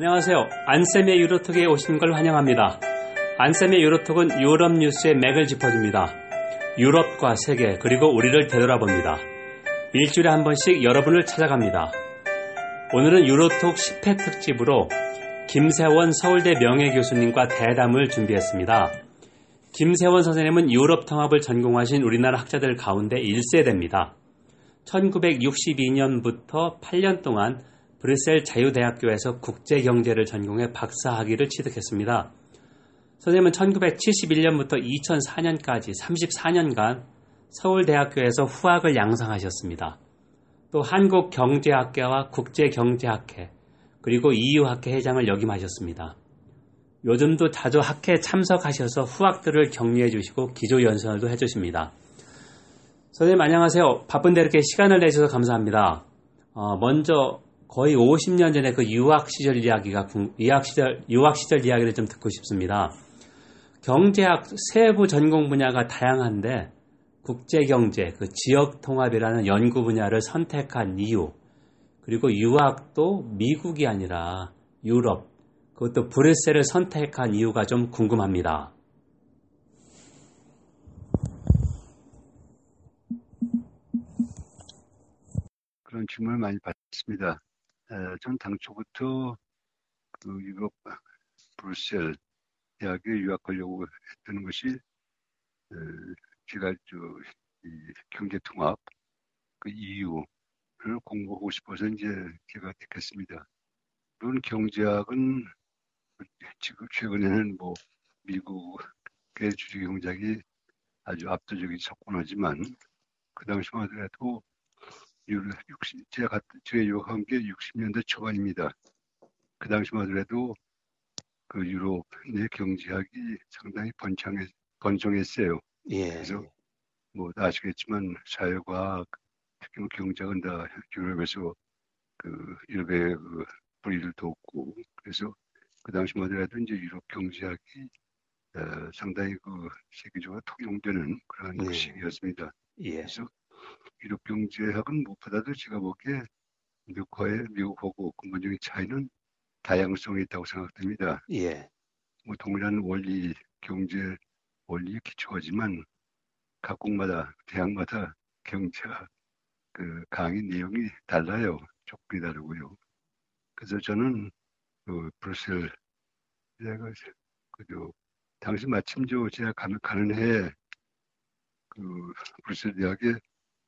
안녕하세요. 안쌤의 유로톡에 오신 걸 환영합니다. 안쌤의 유로톡은 유럽 뉴스의 맥을 짚어줍니다. 유럽과 세계 그리고 우리를 되돌아봅니다. 일주일에 한 번씩 여러분을 찾아갑니다. 오늘은 유로톡 10회 특집으로 김세원 서울대 명예교수님과 대담을 준비했습니다. 김세원 선생님은 유럽 통합을 전공하신 우리나라 학자들 가운데 1세대입니다. 1962년부터 8년 동안 브뤼셀 자유대학교에서 국제경제를 전공해 박사학위를 취득했습니다. 선생님은 1971년부터 2004년까지 34년간 서울대학교에서 후학을 양성하셨습니다. 또 한국경제학회와 국제경제학회 그리고 EU학회 회장을 역임하셨습니다. 요즘도 자주 학회에 참석하셔서 후학들을 격려해 주시고 기조연설도 해주십니다. 선생님 안녕하세요. 바쁜데 이렇게 시간을 내주셔서 감사합니다. 어, 먼저 거의 50년 전에 그 유학 시절 이야기가 유학 시절 유학 시절 이야기를 좀 듣고 싶습니다. 경제학 세부 전공 분야가 다양한데 국제 경제, 그 지역 통합이라는 연구 분야를 선택한 이유, 그리고 유학도 미국이 아니라 유럽, 그것도 브뤼셀을 선택한 이유가 좀 궁금합니다. 그런 질문을 많이 받습니다. 전 당초부터 그 유럽 브뤼셀 대학에 유학하려고 했던 것이 제가 저 경제 통합 그 EU를 공부하고 싶어서 이제 제가 택했습니다. 물론 경제학은 지금 최근에는 뭐 미국의 주류 경제학이 아주 압도적인 석권하지만 그 당시만 60, 제가 제가 유학한 게 60년대 초반입니다. 그 당시만 하더라도 그 유럽의 경제학이 상당히 번창했, 번성했어요. 예. 그래서 뭐 아시겠지만 사회과학, 특히 뭐 경제학은 다 유럽에서 그 유럽의 그 뿌리를 뒀고 그래서 그 당시만 하더라도 이제 유럽 경제학이 어, 상당히 그 세계적으로 통용되는 그런 예. 시기였습니다. 예. 그래서 유럽 경제학은 무엇보다도 제가 보기에 미국과의 미국하고 근본적인 차이는 다양성이 있다고 생각됩니다. 예. 뭐 동일한 원리, 경제 원리에 기초하지만 각국마다 대학마다 경제가 그 강의 내용이 달라요. 조건이 다르고요. 그래서 저는 그 브루셀 제가 그저 당시 마침 저 제가 가는 가는 해에 그 브루셀 대학에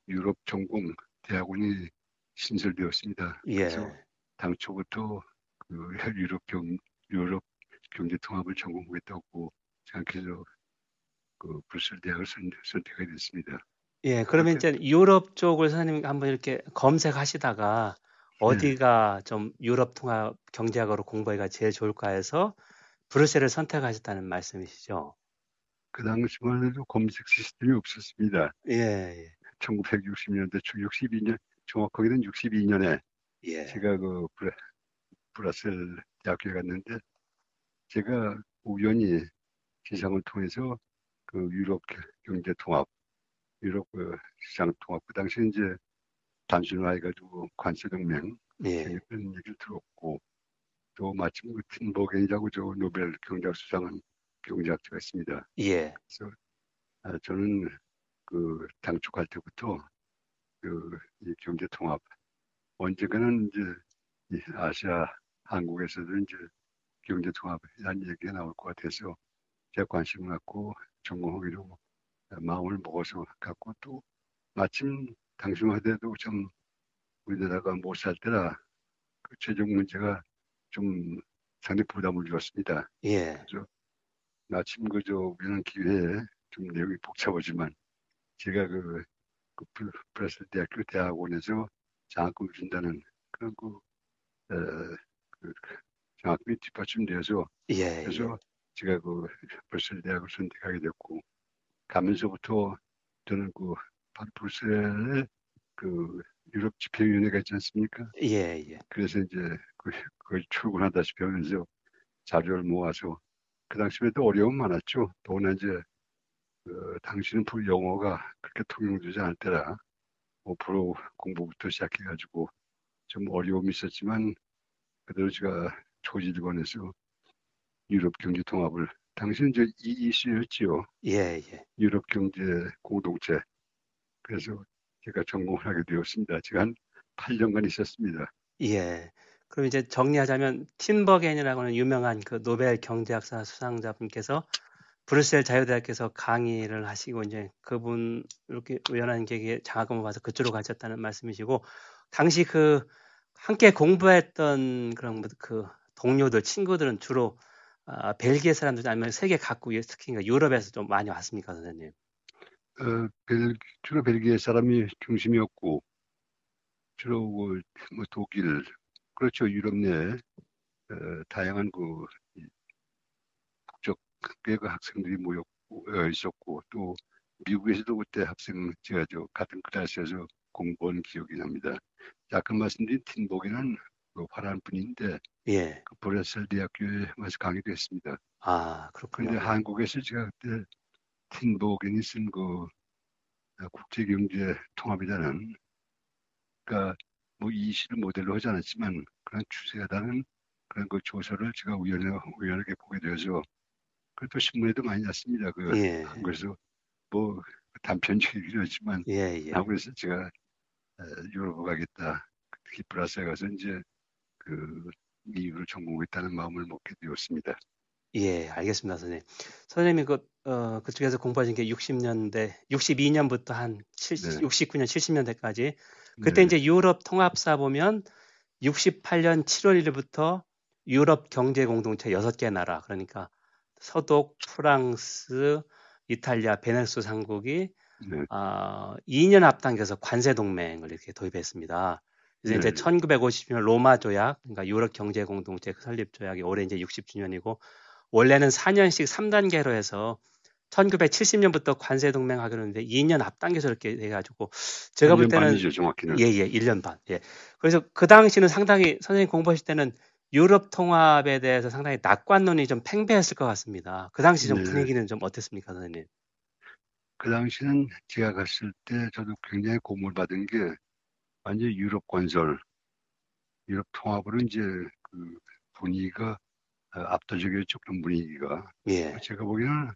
유럽 전공 대학원이 신설되었습니다. 예. 그래서 당초부터 그 유럽 경 유럽 경제 통합을 전공하겠다고 생각해서 그 브루셀 대학을 선, 택하게 됐습니다. 예, 그러면 이제 유럽 쪽을 선생님 한번 이렇게 검색하시다가 어디가 네. 좀 유럽 통합 경제학으로 공부하기가 제일 좋을까 해서 브루셀을 선택하셨다는 말씀이시죠? 그 당시만 해도 검색 시스템이 없었습니다. 예, 예. 1960년대 초 62년 정확하게는 62년에 예. 제가 그 브라, 브라셀 대학교에 갔는데 제가 우연히 기상을 통해서 그 유럽 경제 통합, 유럽 그 시장 통합 그 당시 이제 단순화해가지고 관세 동맹 예. 그런 얘기를 들었고 또 마침 그 팀버겐이라고 저 노벨 경제학 수상한 경제학자가 있습니다. 예. 그래서 아, 저는 그 당초 갈 때부터 그 이 경제 통합 언젠가는 이제 이 아시아 한국에서도 이제 경제 통합이라는 얘기가 나올 것 같아서 제가 관심을 갖고 전공하기로 마음을 먹어서 갖고 또 마침 당신화돼도 좀 우리나라가 못 살 때라 그 최종 문제가 좀 상당히 부담을 주었습니다. 예. 그래서 마침 그저 우리는 기회에 좀 내용이 복잡하지만 제가 그, 그 브라셀 대학교 대학원에서 장학금을 준다는 그런 그, 어, 그 장학금이 뒷받침되어서 예, 그래서 예. 제가 그 브루셀 대학을 선택하게 됐고 가면서부터 저는 그 바로 브루셀에 그 유럽 집행위원회가 있지 않습니까? 예, 예. 그래서 이제 그, 그 출근하다시피 하면서 자료를 모아서 그 당시에도 어려움 많았죠. 더구나 이제 그 당시는 영어가 그렇게 통용되지 않을 때라 5% 공부부터 시작해가지고 좀 어려움이 있었지만 그대로 제가 조직원에서 유럽 경제 통합을 당시는 저 EEC였지요. 예, 예. 유럽 경제 공동체. 그래서 제가 전공을 하게 되었습니다. 제가 한 8년간 있었습니다. 예. 그럼 이제 정리하자면 팀버겐이라고는 유명한 그 노벨 경제학사 수상자분께서 브뤼셀 자유대학에서 강의를 하시고 이제 그분 이렇게 우연한 계기에 장학금을 받아서 그쪽으로 가셨다는 말씀이시고 당시 그 함께 공부했던 그런 그 동료들 친구들은 주로 아, 벨기에 사람들 아니면 세계 각국 특히 유럽에서 좀 많이 왔습니까 선생님? 어, 벨, 주로 벨기에 사람이 중심이었고 주로 뭐, 뭐 독일 그렇죠 유럽 내 어, 다양한 그 국적 그 학생들이 모였고 어, 있었고 또 미국에서도 그때 학생 제가 저 같은 클래스에서 공부한 기억이 납니다. 아까 말씀드린 틴복이는 그 화란 분인데 예. 그 브레셀 대학교에 와서 강의도 했습니다. 아 그렇군요. 그런데 한국에서 제가 그때 틴복이 쓴그 어, 국제경제 통합이라는 그러니까 뭐 이 시를 모델로 하지 않았지만 그런 추세하다는 그런 그 조서를 제가 우연히 우연하게 보게 되어서 그것도 신문에도 많이 났습니다. 그 예. 한국에서 뭐 단편적이긴 하지만 예, 예. 한국에서 제가 유럽 가겠다. 특히 브라셀 가서 이제 그 미국을 전공했다는 마음을 먹게 되었습니다. 예, 알겠습니다, 선생님. 선생님이 그, 어, 그쪽에서 공부하신 게 60년대, 62년부터 한 70, 네. 69년, 70년대까지. 그때 네. 이제 유럽 통합사 보면 68년 7월 1일부터 유럽 경제 공동체 6개 나라, 그러니까 서독, 프랑스, 이탈리아, 베네수 상국이 네. 어, 2년 앞당겨서 관세 동맹을 이렇게 도입했습니다. 그래서 네. 이제 1950년 로마 조약, 그러니까 유럽 경제 공동체 설립 조약이 올해 이제 60주년이고 원래는 4년씩 3단계로 해서 1970년부터 관세 동맹 하기로 했는데 2년 앞당겨서 이렇게 돼 가지고 제가 볼 때는 반이죠, 정확히는. 예, 예, 1년 반. 예. 그래서 그 당시는 상당히 선생님 공부하실 때는 유럽 통합에 대해서 상당히 낙관론이 좀 팽배했을 것 같습니다. 그 당시 좀 네. 분위기는 좀 어땠습니까, 선생님? 그 당시는 제가 갔을 때 저도 굉장히 고물 받은 게 완전 유럽 건설, 유럽 통합으로 이제 그 분위기가 압도적이었죠. 그런 분위기가. 예. 제가 보기에는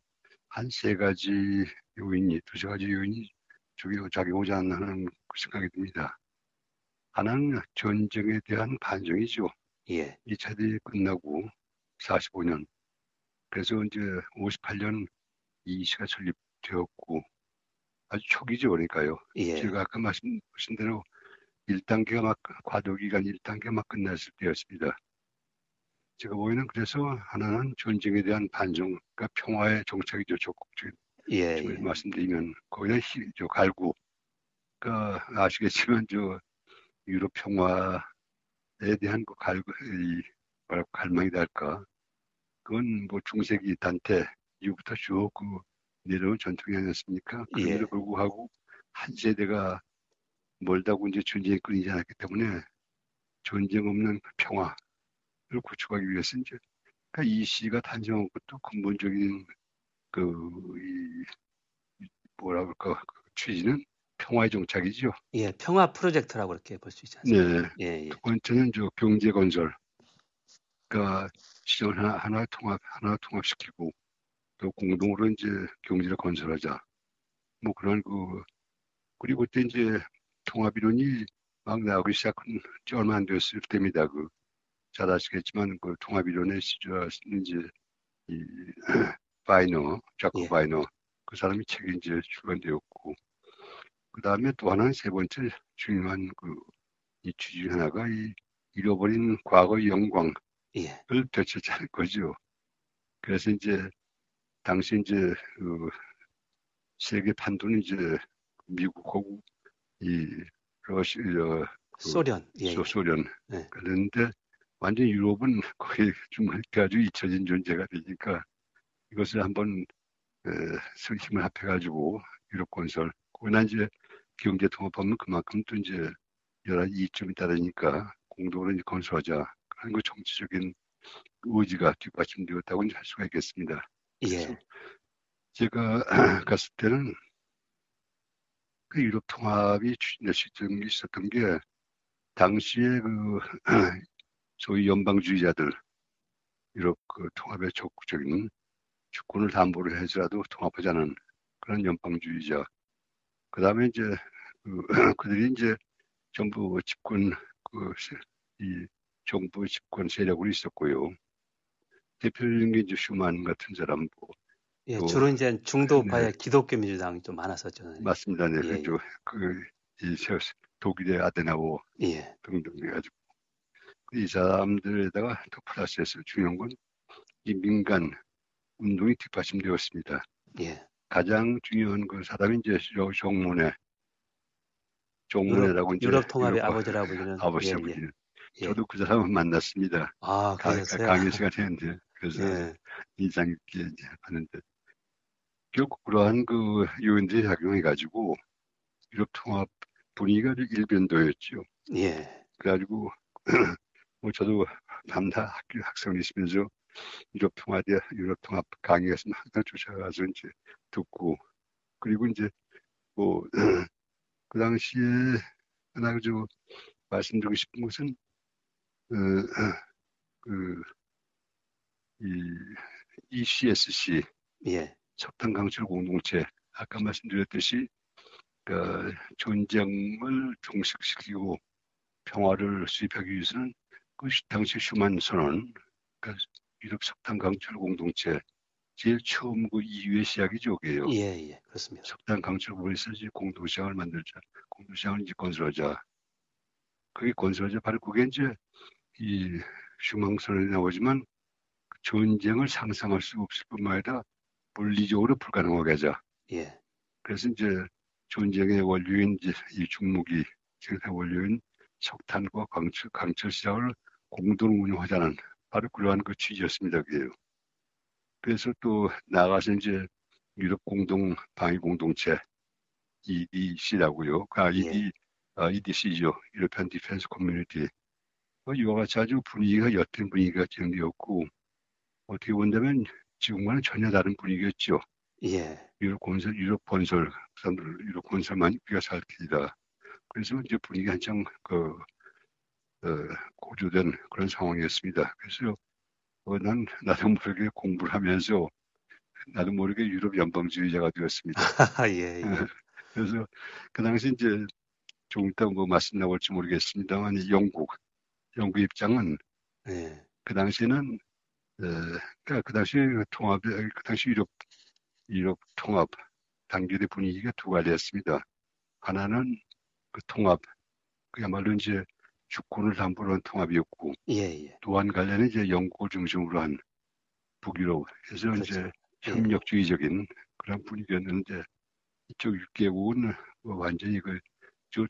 한 세 가지 요인이, 두 세 가지 요인이 저기 작용하지 않나 하는 생각이 듭니다. 하나는 전쟁에 대한 반정이죠. 예. 2차 대전이 끝나고 45년. 그래서 이제 58년 이 시가 설립되었고 아주 초기죠. 그러니까요. 예. 제가 아까 말씀하신 대로 1단계가 막 과도기간 1단계 막 끝났을 때였습니다. 제가 보기에는 그래서 하나는 전쟁에 대한 반정, 그러니까 평화의 정착이죠. 적극적인. 예, 예. 말씀드리면 거기다 히, 저 갈구. 그러니까 아시겠지만 저 유럽 평화 에 대한 그 갈구, 이 갈망이다 할까. 그건 뭐 중세기 단테 이후부터 쭉 그 내려온 전통이 아니었습니까? 그런데도 예. 불구하고 한 세대가 멀다고 이제 전쟁이 끊이지 않았기 때문에 전쟁 없는 평화를 구축하기 위해서 이제 그러니까 이 시가 탄생한 것도 근본적인 그 이, 뭐라 그럴까 그 취지는 평화의 정착이죠. 예, 평화 프로젝트라고 그렇게 볼 수 있지 않습니까? 네. 예, 예. 두 번째는 저 경제 건설. 그러니까 시장을 하나 하나 통합 하나 통합시키고 또 공동으로 이제 경제를 건설하자. 뭐 그런 그 그리고 그때 이제 통합 이론이 막 나오기 시작한 지 얼마 안 됐을 때입니다. 그 잘 아시겠지만 그 통합 이론의 이제 이 바이너, 자크 예. 바이너 그 사람이 책이 이제 출간되었고 그 다음에 또 하나는 세 번째 중요한 그 이유 중 하나가 이 잃어버린 과거의 영광을 예. 되찾자는 거죠. 그래서 이제 당시 이제 그 세계 판도는 이제 미국하고 이 러시 어, 그 소련 예, 소, 소련 네. 그런데 완전 유럽은 거의 좀 아주 잊혀진 존재가 되니까 이것을 한번 에, 힘을 합해가지고 유럽 건설 거기나 이제 경제 통합하면 그만큼 또 이제 여러 이점이 따르니까 공동으로 이제 건설하자 하는 그 정치적인 의지가 뒷받침되었다고 할 수가 있겠습니다. 예. 제가 갔을 때는 그 유럽 통합이 추진될 수 있었던 게 당시에 그 소위 연방주의자들 유럽 그 통합에 적극적인 주권을 담보로 해서라도 통합하자는 그런 연방주의자. 그 다음에 이제 그, 그들이 이제 정부 집권 그 이 정부 집권 세력으로 있었고요. 대표적인 게 이제 슈만 같은 사람 뭐 예, 주로 이제 중도파의 네. 기독교 민주당이 좀 많았었죠. 맞습니다. 네. 예, 그, 그, 이 독일의 아데나워 예. 등등 해가지고 이 사람들에다가 더 플러스해서 중요한 건 이 민간 운동이 뒷받침되었습니다. 예. 가장 중요한 그 사람이 이제 정문회, 정문회라고 유럽, 이제 유럽 통합의 아버지라고 불리는 아버지 예, 아버지는 예. 저도 그 사람을 만났습니다. 아, 그랬어요? 강의 시간이었는데 그래서 예. 인상 깊게 이제 하는데 결국 그러한 그 요인들이 작용해 가지고 유럽 통합 분위기가 일변도였죠. 예. 그래가지고 뭐 저도 밤다 학교 학생이 있으면서 유럽 통합 유럽 통합 강의 가서 항상 쫓아가서 이제 듣고 그리고 이제 뭐 그 당시에 하나 저 말씀드리고 싶은 것은 어, 그, 이 ECSC 예. 석탄 강철 공동체 아까 말씀드렸듯이 그 전쟁을 종식시키고 평화를 수입하기 위해서는 그 당시 슈만 선언, 그 유럽 석탄 강철 공동체 제일 처음 그 이후의 시작이죠, 그게요. 예, 예, 그렇습니다. 석탄 강철 부에서 이제 공동시장을 만들자, 공동시장을 이제 건설하자. 그게 건설하자 바로 그게 이제 이 선언이 나오지만 전쟁을 상상할 수 없을 뿐만 아니라 물리적으로 불가능하게 하자. 예. 그래서 이제 전쟁의 원료인 이제 이 중무기 생산 원료인 석탄과 강철, 강철 시장을 공동 운영하자는 바로 그러한 그 취지였습니다. 그게요. 그래서 또 나가서 이제 유럽 공동 방위 공동체 EDC라고요. 아, ED, 예. 아, EDC죠. European Defence Community. 이와 같이 아주 분위기가 열띤 분위기가 진행되었고 어떻게 본다면 지금과는 전혀 다른 분위기였죠. 예. 유럽 건설, 유럽 건설, 그 사람들 유럽 건설만 우리가 살길이다. 그래서 이제 분위기 한창 그 어, 고조된 그런 상황이었습니다. 그래서 어, 난 나도 모르게 공부를 하면서 나도 모르게 유럽 연방주의자가 되었습니다. 예, 예. 그래서 그 당시 이제 조금 이따 뭐 말씀 나올지 모르겠습니다만 영국 영국 입장은 예. 그 당시에는 에, 그러니까 그 당시 통합 그 당시 유럽 유럽 통합 단결의 분위기가 두 가지였습니다. 하나는 그 통합 그야말로 이제 주권을 담보로 한 통합이었고 예, 예. 또한 관련해 이제 영국을 중심으로 한 북유럽 해서 그렇죠. 이제 예. 협력주의적인 그런 분위기였는데 이쪽 6개국은 뭐 완전히 그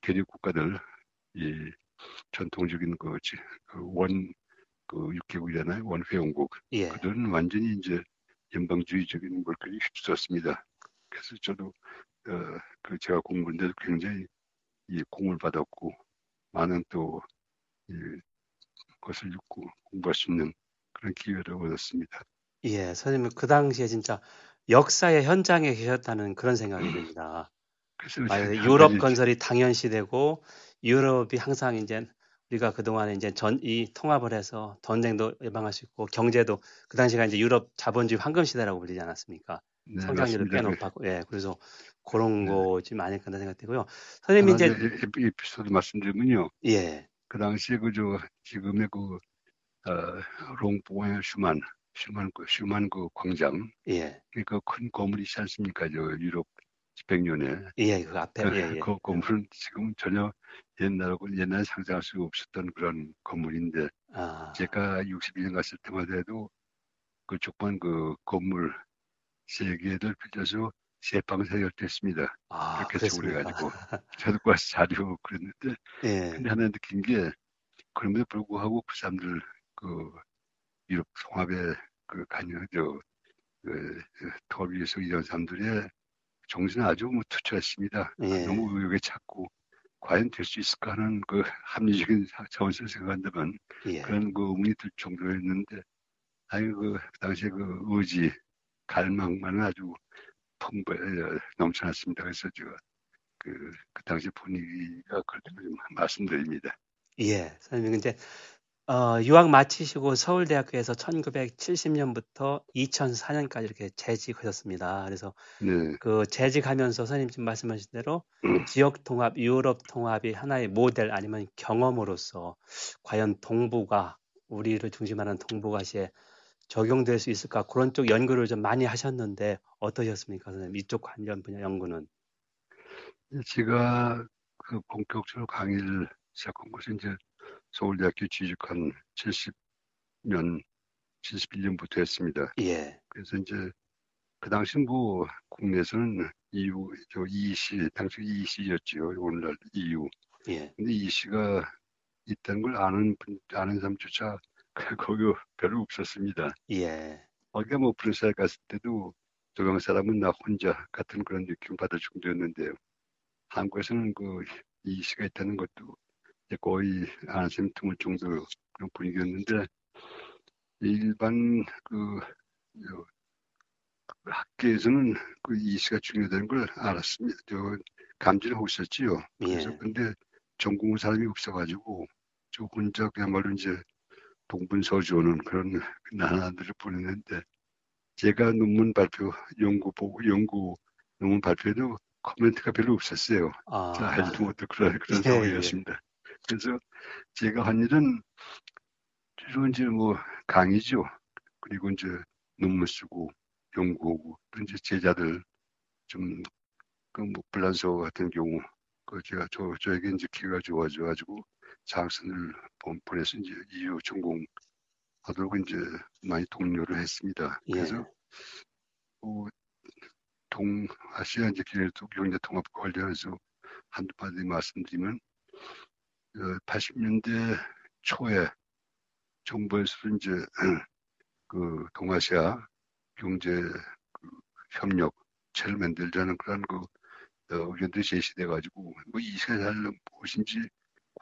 대륙 국가들 이 전통적인 그, 그 원, 그 6개국이잖아요. 원회원국. 예. 그들은 완전히 이제 연방주의적인 물결이 휩쓸었습니다. 그래서 저도, 어, 그 제가 공부인데도 굉장히 이 공을 받았고, 많은 또, 이, 것을 읽고 공부할 수 있는 그런 기회를 얻었습니다. 예, 선생님 그 당시에 진짜 역사의 현장에 계셨다는 그런 생각이 듭니다. 유럽 건설이 당연시되고 유럽이 항상 이제 우리가 그동안에 이제 전, 이 통합을 해서 전쟁도 예방할 수 있고 경제도 그 당시가 이제 유럽 자본주의 황금 시대라고 불리지 않았습니까? 네, 성장률을 꽤 높았고, 예, 그래서 그런 네. 거지 많이 그런 생각되고요. 선생님이 이제 에피소드 말씀드리면요. 예. 그 당시에 그저 지금의 그 어, 롱포의 슈만, 슈만 그 슈만 그 광장, 예. 그러니까 큰 건물이 있지 않습니까? 저 유럽 집행년에. 예, 그 앞에. 그, 예, 예. 그 건물은 지금 전혀 옛날하고 옛날에 상상할 수 없었던 그런 건물인데 아. 제가 61년 갔을 때만 해도 그쪽만 그 건물 세 개를 빌려서 세방 세열됐습니다. 아, 그렇게 해서 그래가지고 저도 가서 자료 그랬는데 예. 근데 하나 느낀 게 그럼에도 불구하고 그 사람들 그 유럽 통합에 그 관여 저 그, 통합위에서 이런 사람들의 정신은 아주 뭐 투철했습니다. 예. 너무 의욕에 찾고 과연 될 수 있을까 하는 그 합리적인 차원에서 생각한다면 예. 그런 그 의문이 들 정도였는데 아니 그, 그 당시에 그 의지 갈망만은 아주 풍부 넘쳐났습니다. 그래서 제가 그, 그 당시 분위기가 그렇게 좀 말씀드립니다. 예, 선생님 이제 어, 유학 마치시고 서울대학교에서 1970년부터 2004년까지 이렇게 재직하셨습니다. 그래서 네. 그 재직하면서 선생님 지금 말씀하신 대로 지역 통합, 유럽 통합이 하나의 모델 아니면 경험으로서 과연 동북아, 우리를 중심하는 동북아시아에 적용될 수 있을까 그런 쪽 연구를 좀 많이 하셨는데 어떠셨습니까, 선생님? 이쪽 관련 분야 연구는? 제가 그 본격적으로 강의를 시작한 것이 이제 서울대학교 취직한 70년, 71년부터 했습니다. 예. 그래서 이제 그 당시 뭐 국내에서는 이유, 저 이씨, 당시 이씨였죠. 오늘날 이유. 예. 근데 이씨가 있다는 걸 아는 분, 아는 사람조차 거기 별로 없었습니다. 예. 거기가 뭐 브뤼셀 갔을 때도 조경 사람은 나 혼자 같은 그런 느낌 받을 정도였는데요. 한국에서는 그 이씨가 있다는 것도 거의 안심 드물 정도 그런 분위기였는데 일반 그 학계에서는 그 이씨가 중요하다는 걸 알았습니다. 저 감지를 하고 있었지요. 그래서 예. 근데 전공을 사람이 없어가지고 저 혼자 그야말로 이제 동분서주는 그런 나날들을 보냈는데 제가 논문 발표 연구 보고 연구 논문 발표에도 코멘트가 별로 없었어요. 아. 자, 알도 못해 그런 그런 예, 상황이었습니다. 예. 그래서 제가 한 일은 주로 이제 뭐 강의죠. 그리고 이제 논문 쓰고 연구하고 또 이제 제자들 좀 그 뭐 불란서 같은 경우 그 제가 저 저에게 이제 기회가 좋아져 가지고 장학생을 보내서 이제 이후 전공 하도록 이제 많이 독려를 했습니다. 예. 그래서 예. 뭐 동아시아 이제 경제 통합 관련해서 한두 마디 말씀드리면 80년대 어, 초에 정부에서 이제 그 동아시아 경제 그 협력 체를 만들자는 그런 그 어, 의견들이 제시돼 가지고 뭐 이세 살 무엇인지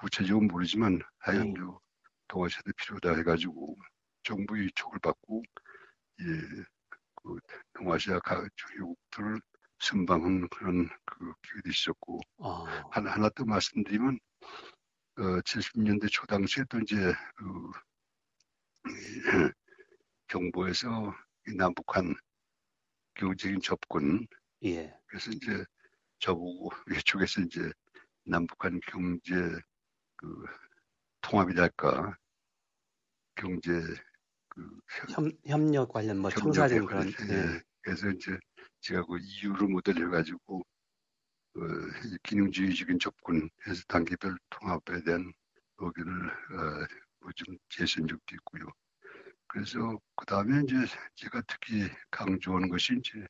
구체적으로 모르지만 하여간 음. 동아시아도 필요하다 해가지고 정부의 촉을 받고 예, 그 동아시아 주요국들을 선방한 그런 그 기회도 있었고 아. 하나, 하나 더 말씀드리면 어, 70년대 초 당시에 또 이제 그, 정부에서 남북한 경제적인 접근 예. 그래서 이제 저보고 이쪽에서 이제 남북한 경제 그 통합이 될까 경제 그 협, 협력 관련 뭐 청사진 그런 예. 예. 그래서 이제 제가 그 이유를 모델해 가지고 어, 기능주의적인 접근 해서 단계별 통합에 대한 의견을 어, 뭐좀 제시한 적도 있고요. 그래서 그 다음에 이제 제가 특히 강조하는 것이 이제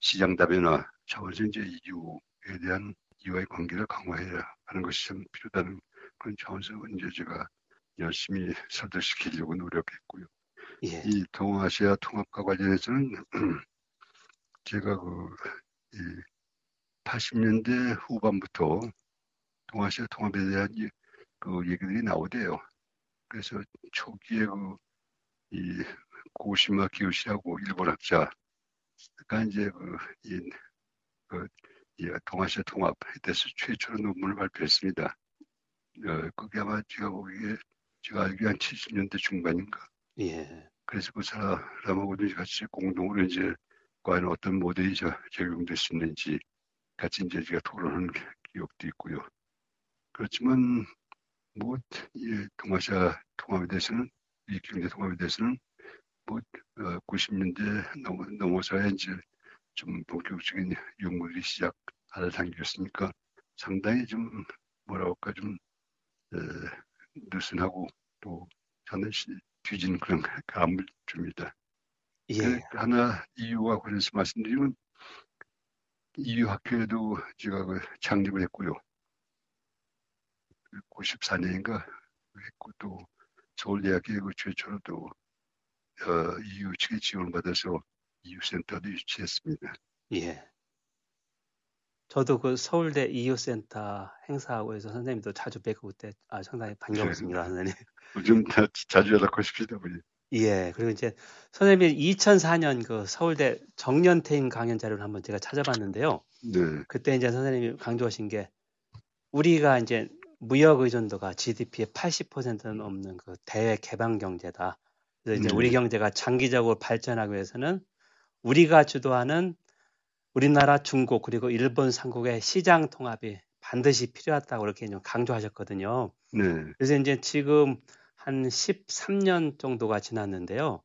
시장 다변화 차원에서 이제 이유에 대한 이와의 관계를 강화해야 하는 것이 참 필요하다는 그런 차원에서 이제 제가 열심히 설득시키려고 노력했고요. 예. 이 동아시아 통합과 관련해서는 제가 그이 80년대 후반부터 동아시아 통합에 대한 그 얘기들이 나오대요. 그래서 초기에 그, 이 고시마 기요시하고 일본 학자가 이제 그, 이, 그, 이 동아시아 통합에 대해서 최초로 논문을 발표했습니다. 어, 그게 아마 제가 보기에 제가 알기에 한 70년대 중반인가. 예. 그래서 그 사람하고도 같이 공동으로 이제 과연 어떤 모델이 적용될 수 있는지 같이 이제 제가 토론한 기억도 있고요. 그렇지만 뭐이 동아시아 통합에 대해서는 이 경제 통합에 대해서는 뭐 어, 90년대 넘어, 넘어서야 이제 좀 본격적인 연구들이 시작할 단계였으니까 상당히 좀 뭐라 할까 좀 에, 느슨하고 또 저는 뒤진 그런 감을 줍니다. 예. 그 하나 이유와 관련해서 말씀드리면 이유 학교에도 제가 그 창립을 했고요. 94년인가 했고 또 서울대학교에 그 최초로 또 어, 이유 측의 지원을 받아서 이유센터도 유치했습니다. 예. 저도 그 서울대 이유센터 행사하고 해서 선생님도 자주 뵙고 그때 아, 상당히 반가웠습니다, 네. 선생님. 요즘 다, 자주 연락하고 싶습니다, 우리. 예, 그리고 이제 선생님이 2004년 그 서울대 정년퇴임 강연 자료를 한번 제가 찾아봤는데요. 네. 그때 이제 선생님이 강조하신 게 우리가 이제 무역 의존도가 GDP의 80%는 넘는 그 대개방 경제다. 그래서 이제 음. 우리 경제가 장기적으로 발전하기 위해서는 우리가 주도하는 우리나라, 중국 그리고 일본 삼국의 시장 통합이 반드시 필요하다고 이렇게 좀 강조하셨거든요. 네. 그래서 이제 지금 한 13년 정도가 지났는데요.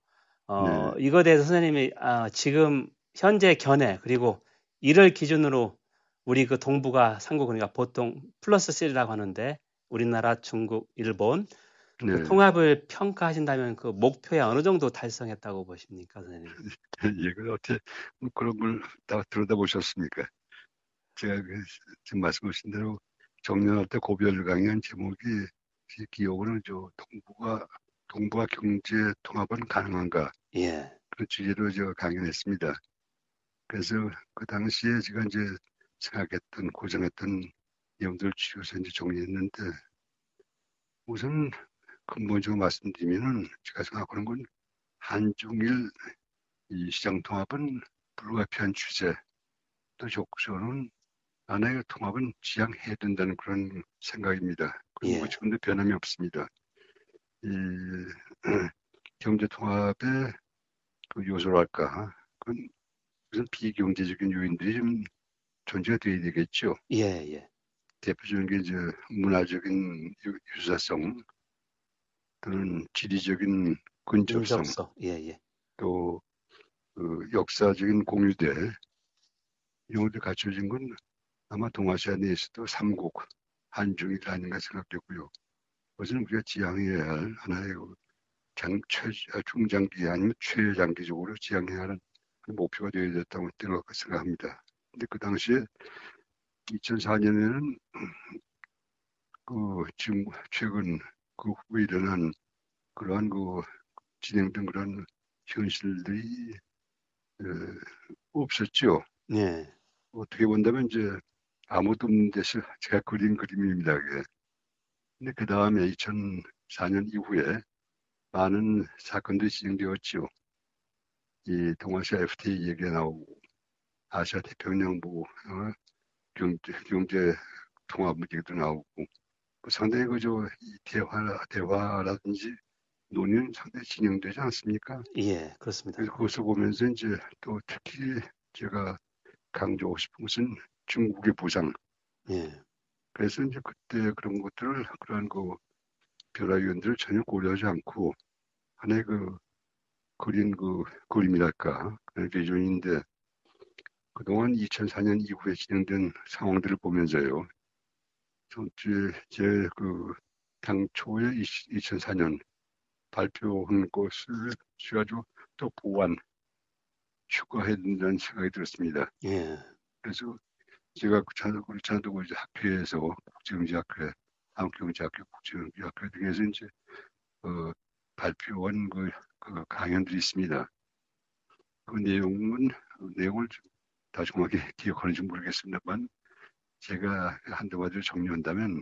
어, 네. 이거에 대해서 선생님이 아, 지금 현재 견해 그리고 이를 기준으로 우리 그 동북아 삼국 그러니까 보통 플러스 3라고 하는데 우리나라, 중국, 일본 그 네. 그 통합을 평가하신다면 그 목표에 어느 정도 달성했다고 보십니까, 선생님? 이걸 어떻게 뭐 그런 걸 다 들여다보셨습니까? 제가 그 지금 말씀하신 대로 정년할 때 고별 강연 제목이 기억으로는 저 동북아 동북아 경제 통합은 가능한가? 예. 그런 주제로 저 강연했습니다. 그래서 그 당시에 제가 이제 생각했던 고정했던 내용들을 추려서 이제 정리했는데 우선 근본적으로 말씀드리면은 제가 생각하는 건 한중일 이 시장 통합은 불가피한 주제 또 적극적으로는 하나의 통합은 지향해야 된다는 그런 생각입니다. 그리고 예. 지금도 변함이 없습니다. 이 경제 통합의 그 요소랄까 그건 무슨 비경제적인 요인들이 좀 존재가 돼야 되겠죠. 예, 예. 대표적인 게 이제 문화적인 유사성 또는 지리적인 근접성, 예, 예. 또 그 역사적인 공유대 이런 것들 갖춰진 건 아마 동아시아 내에서도 삼국 한중일 아닌가 생각되고요. 그것은 우리가 지향해야 할 하나의 그 장, 최, 아, 중장기 아니면 최장기적으로 지향해야 하는 목표가 되어야 됐다고 생각합니다. 근데 그 당시에 2004년에는 그 지금 최근 그 후에 일어난 그러한 그 진행된 그런 현실들이 에, 없었죠. 네. 어떻게 본다면 이제 아무도 없는 데서 제가 그린 그림입니다. 그게. 근데 그 다음에 2004년 이후에 많은 사건들이 진행되었죠. 이 동아시아 FTA 얘기가 나오고 아시아 태평양 뭐 어, 경제, 경제 통합 문제도 나오고 그 상당히 그저 대화 대화라든지 논의는 상당히 진행되지 않습니까? 예, 그렇습니다. 그래서 그것을 보면서 이제 또 특히 제가 강조하고 싶은 것은 중국의 부상. 예. 그래서 이제 그때 그런 것들을 그런 그 변화위원들을 전혀 고려하지 않고 하나의 그 그린 그 그림이랄까 그런 비전인데 그동안 2004년 이후에 진행된 상황들을 보면서요. 제그 당초에 2004년 발표한 것을 가지고 또 보완 추가해야 된다는 생각이 들었습니다. 예. 그래서 제가 그찬도 찬도 이제 학회에서 국제경제학회, 한국경제학회, 국제경제학회 등에서 이제 어, 발표한 그, 그 강연들이 있습니다. 그 내용은 내용을 다 정확히 기억하는지 모르겠습니다만 제가 한두 마디로 정리한다면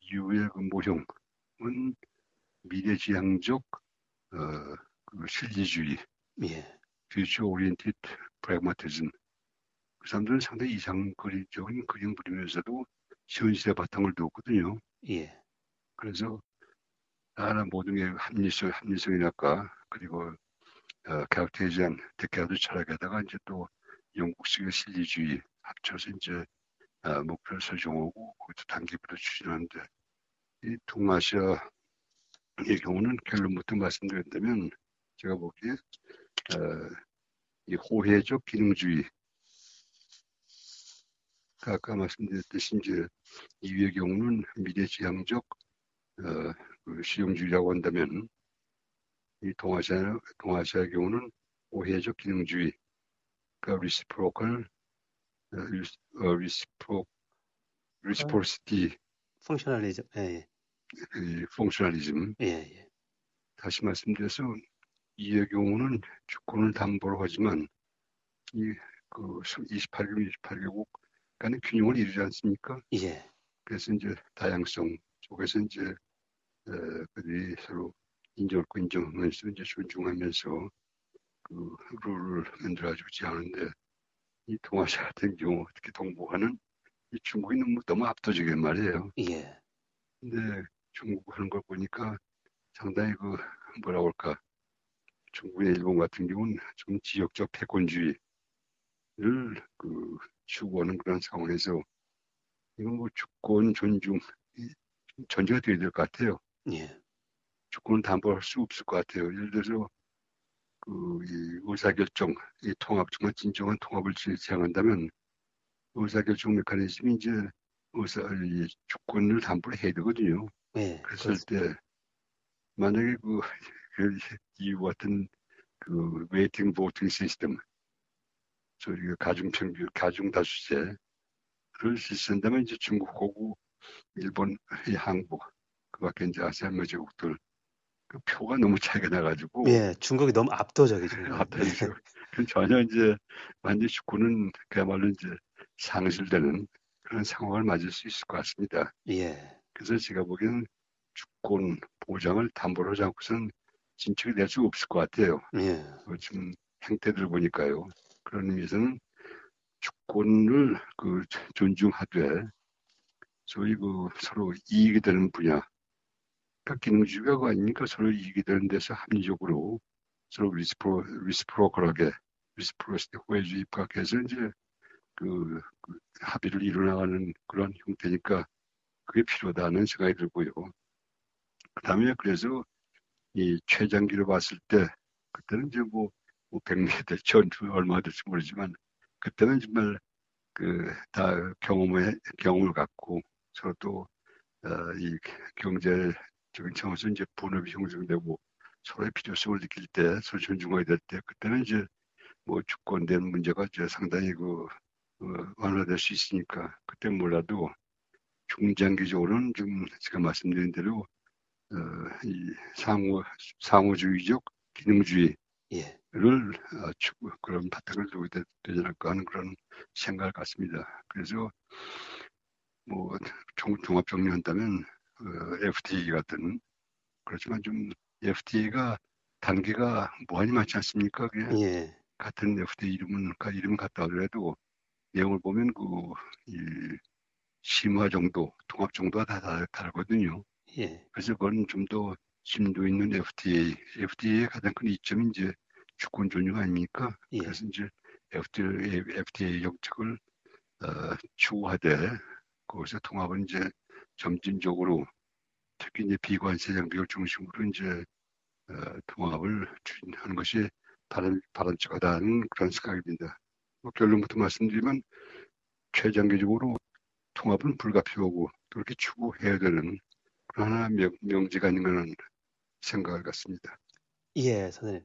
이후의 그 모형은 미래지향적 어, 그 실리주의, 예. future oriented pragmatism. 그 사람들은 상당히 이상적인 그림 그리면서도 현실의 바탕을 두었거든요. 예. 그래서 하나 모든 게 합리성, 합리성이랄까 그리고 어, 격퇴하지 않, 대케아도 철학에다가 이제 또 영국식의 실리주의 합쳐서 이제 어, 목표를 설정하고 그것도 단기부터 추진하는데 이 동아시아의 경우는 결론부터 말씀드렸다면 제가 보기에 어, 이 호혜적 기능주의 아까 말씀드렸듯이 이제 이위의 경우는 미래지향적 어, 그 실용주의라고 한다면 이 동아시아 동아시아의 경우는 오해적 기능주의 그러니까 어, reciproc reciprocity 펑셔널리즘 예, 예. 이 펑셔널리즘 예, 예. 다시 말씀드려서 이의 경우는 주권을 담보로 하지만 이 그 28개국 28개국 간의 균형을 이루지 않습니까? 예. 그래서 이제 다양성 쪽에서 이제 에, 그들이 서로 인정하고 인정하면서 이제 존중하면서 그 룰을 만들어주지 않은데 이 동아시아 같은 경우 특히 동북아는 이 중국이 너무, 너무 압도적인 말이에요. 예. 근데 중국 하는 걸 보니까 상당히 그 뭐라 그럴까 중국의 일본 같은 경우는 좀 지역적 패권주의를 그 추구하는 그런 상황에서 이건 뭐 주권 존중 전제가 되어야 될 것 같아요. 예. 주권을 담보할 수 없을 것 같아요. 예를 들어서 그이 의사결정, 이 통합 정말 진정한 통합을 지향한다면 의사결정 메커니즘이 이제 의사 이 주권을 담보를 해야 되거든요. 네, 그랬을 그렇습니다. 때 만약에 그, 그 EU 같은 그 weighting voting system, 저희가 가중평균, 가중다수제를 실시한다면 이제 중국하고 일본, 한국, 그 밖에 이제 아세안 매제국들 그 표가 너무 차이가 나가지고. 예, 중국이 너무 압도적이죠. 압도적이죠. 전혀 이제 완전 축구는 그야말로 이제 상실되는 그런 상황을 맞을 수 있을 것 같습니다. 예. 그래서 제가 보기에는 주권 보장을 담보로 하지 않고서는 진척이 될수 없을 것 같아요. 예. 그 지금 행태들 보니까요. 그런 의미에서는 주권을 그 존중하되 소위 그 서로 이익이 되는 분야, 그러니까 기능주의가 아니니까 서로 이익이 되는 데서 합리적으로 서로 리스프로 리스프로컬하게 reciprocity 호혜주의 입각해서 이제 그, 그 합의를 이루어나가는 그런 형태니까 그게 필요하다는 생각이 들고요. 그 다음에 그래서 이 최장기로 봤을 때 그때는 이제 뭐, 뭐 100년 될지 얼마 될지 모르지만 그때는 정말 그 다 경험을 경험을 갖고 서로 또이 어, 경제 적인 차원에서 이제 분업이 형성되고 서로의 필요성을 느낄 때 서로 존중해야 될때 그때는 이제 뭐 주권된 문제가 이제 상당히 그 어, 완화될 수 있으니까 그때 몰라도 중장기적으로는 지금 제가 말씀드린 대로 어, 이 상호 상호주의적 기능주의를 예. 어, 추구 그런 바탕을 두게 되지 않을까 하는 그런 생각을 갖습니다. 그래서 뭐 종합 정리한다면 어, FTA 같은 그렇지만 좀 FTA가 단계가 무한히 많지 않습니까? 예. 같은 FTA 이름은 이름 같다 하더라도 내용을 보면 그 이, 심화 정도, 통합 정도가 다 다르거든요. 예. 그래서 그건 좀 더 심도 있는 FTA, FTA의 가장 큰 이점이 이제 주권 존중 아닙니까? 예. 그래서 이제 FTA, FTA 정책을 어, 추구하되 거기서 통합은 이제 점진적으로 특히 이제 비관세 장비를 중심으로 이제 어, 통합을 추진하는 것이 바람, 바람직하다는 그런 생각입니다. 뭐 결론부터 말씀드리면 최장기적으로 통합은 불가피하고 그렇게 추구해야 되는 그런 하나 명, 명제가 있는 생각을 갖습니다. 예, 선생님.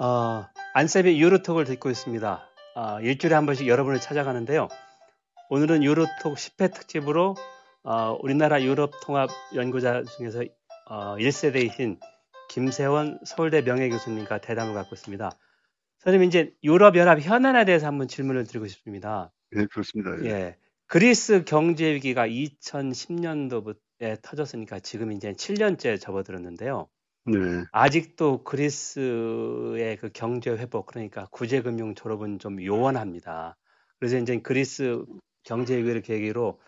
어, 안쌤의 유로톡을 듣고 있습니다. 어, 일주일에 한 번씩 여러분을 찾아가는데요. 오늘은 유로톡 10회 특집으로 어, 우리나라 유럽 통합 연구자 중에서 어, 1세대이신 김세원 서울대 명예 교수님과 대담을 갖고 있습니다. 선생님 이제 유럽 연합 현안에 대해서 한번 질문을 드리고 싶습니다. 네, 그렇습니다. 예. 예. 그리스 경제 위기가 2010년도에 터졌으니까 지금 이제 7년째 접어들었는데요. 네. 아직도 그리스의 그 경제 회복 그러니까 구제금융 졸업은 좀 요원합니다. 그래서 이제 그리스 경제 위기를 계기로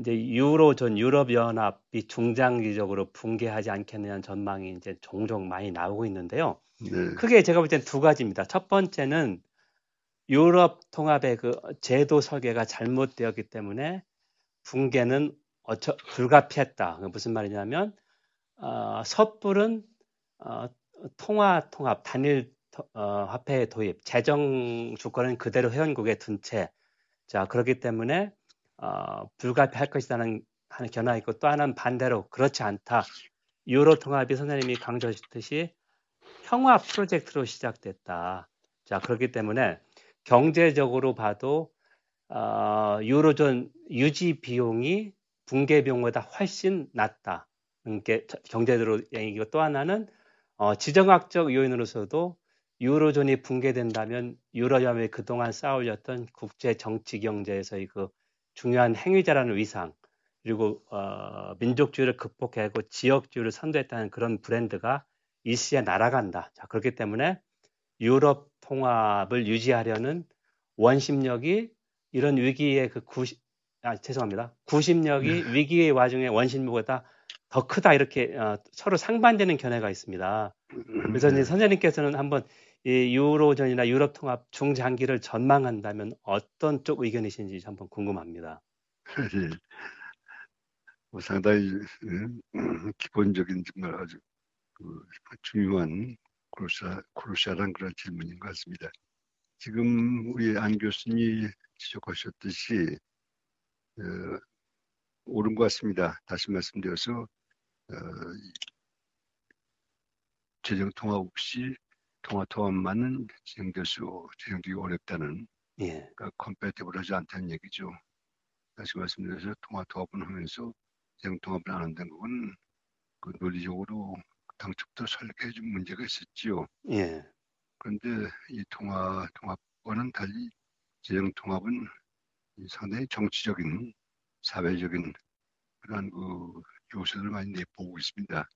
이제 유로존 유럽 연합이 중장기적으로 붕괴하지 않겠느냐는 전망이 이제 종종 많이 나오고 있는데요. 네. 크게 제가 볼 땐 두 가지입니다. 첫 번째는 유럽 통합의 그 제도 설계가 잘못되었기 때문에 붕괴는 어처, 불가피했다. 무슨 말이냐면 어, 섣불은 어, 통화 통합 단일 어, 화폐 도입 재정 주권은 그대로 회원국에 둔 채. 자 그렇기 때문에 어, 불가피할 것이라는 하는 견해가 있고 또 하나는 반대로 그렇지 않다. 유로 통합이 선생님이 강조하셨듯이 평화 프로젝트로 시작됐다. 자, 그렇기 때문에 경제적으로 봐도 어, 유로존 유지 비용이 붕괴 비용보다 훨씬 낮다. 게 경제적으로 얘기고 또 하나는 어, 지정학적 요인으로서도 유로존이 붕괴된다면 유로연합이 그동안 쌓아올렸던 국제 정치 경제에서의 그 중요한 행위자라는 위상 그리고 어, 민족주의를 극복하고 지역주의를 선도했다는 그런 브랜드가 일시에 날아간다. 자, 그렇기 때문에 유럽 통합을 유지하려는 원심력이 이런 위기의 그 구시, 아, 죄송합니다. 구심력이 네. 위기의 와중에 원심보다 더 크다 이렇게 어, 서로 상반되는 견해가 있습니다. 그래서 이제 네. 선생님께서는 한번 이 유로존이나 유럽 통합 중장기를 전망한다면 어떤 쪽 의견이신지 한번 궁금합니다. 사실 뭐 상당히 음, 기본적인 정말 아주 그 중요한 크루샤, 크루샤란 그런 질문인 것 같습니다. 지금 우리 안 교수님이 지적하셨듯이 어, 옳은 것 같습니다. 다시 말씀드려서 어, 재정 통합 없이 통화 통합만은 진행될 수 진행되기 어렵다는 예. 그러니까 컴패티블하지 않다는 얘기죠. 다시 말씀드려서 통화 통합을 하면서 재정 통합을 안 한다는 건 그 논리적으로 당초부터 설계해 준 문제가 있었지요. 예. 그런데 이 통화 통합과는 달리 재정 통합은 상당히 정치적인 사회적인 그런 그 요소를 많이 내보고 있습니다.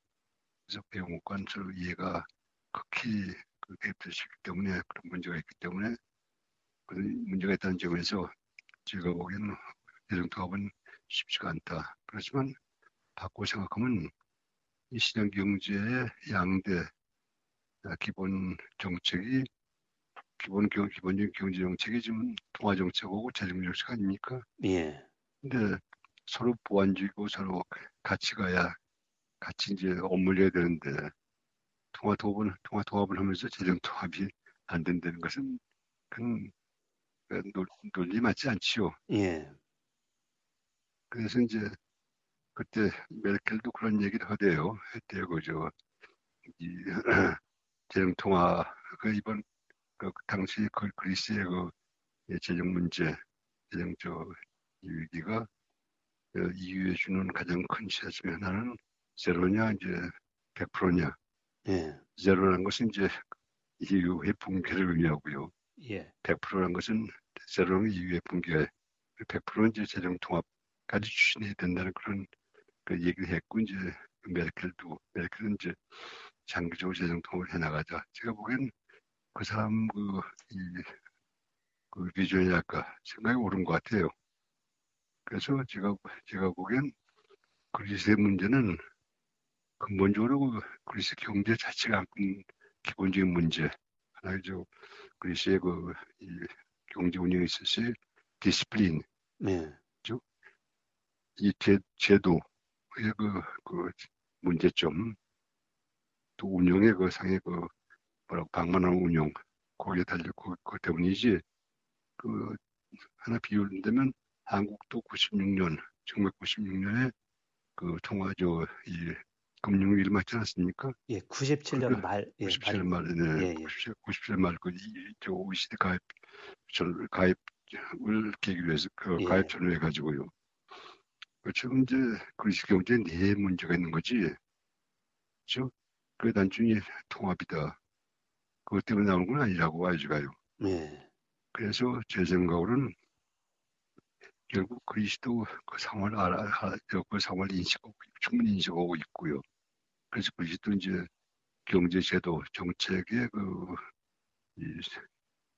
그래서 배우관으로 이해가 극히 그 대표시기 때문에 그런 문제가 있기 때문에 그런 문제가 있다는 점에서 제가 보기에는 대중 통합은 쉽지가 않다. 그렇지만 바꿔 생각하면 이 시장 경제의 양대 기본 정책이 기본 경 기본적인 경제 정책이 지금 통화 정책하고 재정 정책 아닙니까? 예. 근데 서로 보완적이고 서로 같이 가야 같이 이제 업무를 해야 되는데 통화 도합을 통화 도합을 하면서 재정 통합이 안 된다는 것은 그건 논리 맞지 않지요. 예. 그래서 이제 그때 메르켈도 그런 얘기를 하대요. 했대요, 그죠. 이 재정 통화 그 이번 그 당시 그 그리스의 그 재정 문제, 재정 저 위기가 이유에 주는 가장 큰 시사 중에 하나는 제로냐 이제 100%냐. 예. 제로라는 것은 이제 이유의 붕괴를 의미하고요. 예. 100%라는 것은 제로는 이유의 붕괴, 100%는 이제 재정 통합까지 추진해야 된다는 그런 그 얘기를 했고 이제 메르켈도 메르켈은 이제 장기적으로 재정 통합을 해나가자. 제가 보기엔 그 사람 그, 이, 그 비주얼이랄까 생각이 옳은 것 같아요. 그래서 제가, 제가 보기엔 그리스의 문제는 근본적으로 그 그리스 경제 자체가 안고 기본적인 문제. 하나죠. 그리스의 그, 이 경제 운영에 있어서의 discipline. 네. 이 제, 제도의 그, 그 문제점, 또 운영의 그 상의 그 뭐라고 방만한 운영 거기에 달려 그, 그 때문이지 그 하나 비유를내면 한국도 96년 1996년에 그 통화조 이 금융 위기를 맞지 않았습니까? 예, 97년 말. 예, 97년 말에 네, 예, 예. 97년 말그 OECD 가입 전 가입을 계기로 해서 그 예. 가입 전후 해 가지고요. 지금 이제 그리스 경제에 네 문제가 있는 거지. 그렇죠? 그 단순히 통합이다. 그것 때문에 나오는 건 아니라고 봐야지가요. 네. 그래서 제 생각으로는 결국 그리스도 그 상황을 알아, 알아 그 상황을 인식하고 충분히 인식하고 있고요. 그래서 그리스도 이제 경제 제도 정책의 그 이,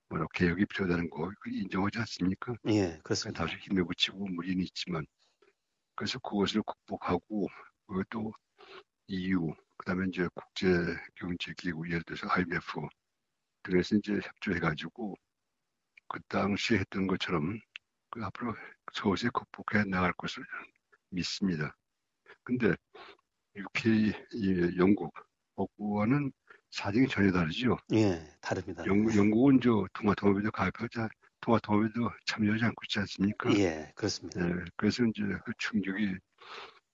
뭐라 개혁이 필요하다는 거 인정하지 않습니까? 예, 그렇습니다. 다시 힘에 붙이고 무리는 있지만 그래서 그것을 극복하고 그것도 EU 그다음에 이제 국제 경제 기구 예를 들어서 IMF 등에서 이제 협조해가지고 그 당시에 했던 것처럼 그 앞으로 서서히 극복해 나갈 것을 믿습니다. 근데 UK, 영국, 북부와는 사정이 전혀 다르죠. 예, 다릅니다. 영국, 영국은 저 통화통합에도 가입하자 통화통합에도 참여하지 않고 있지 않습니까? 예, 그렇습니다. 예, 그래서 이제 그 충격이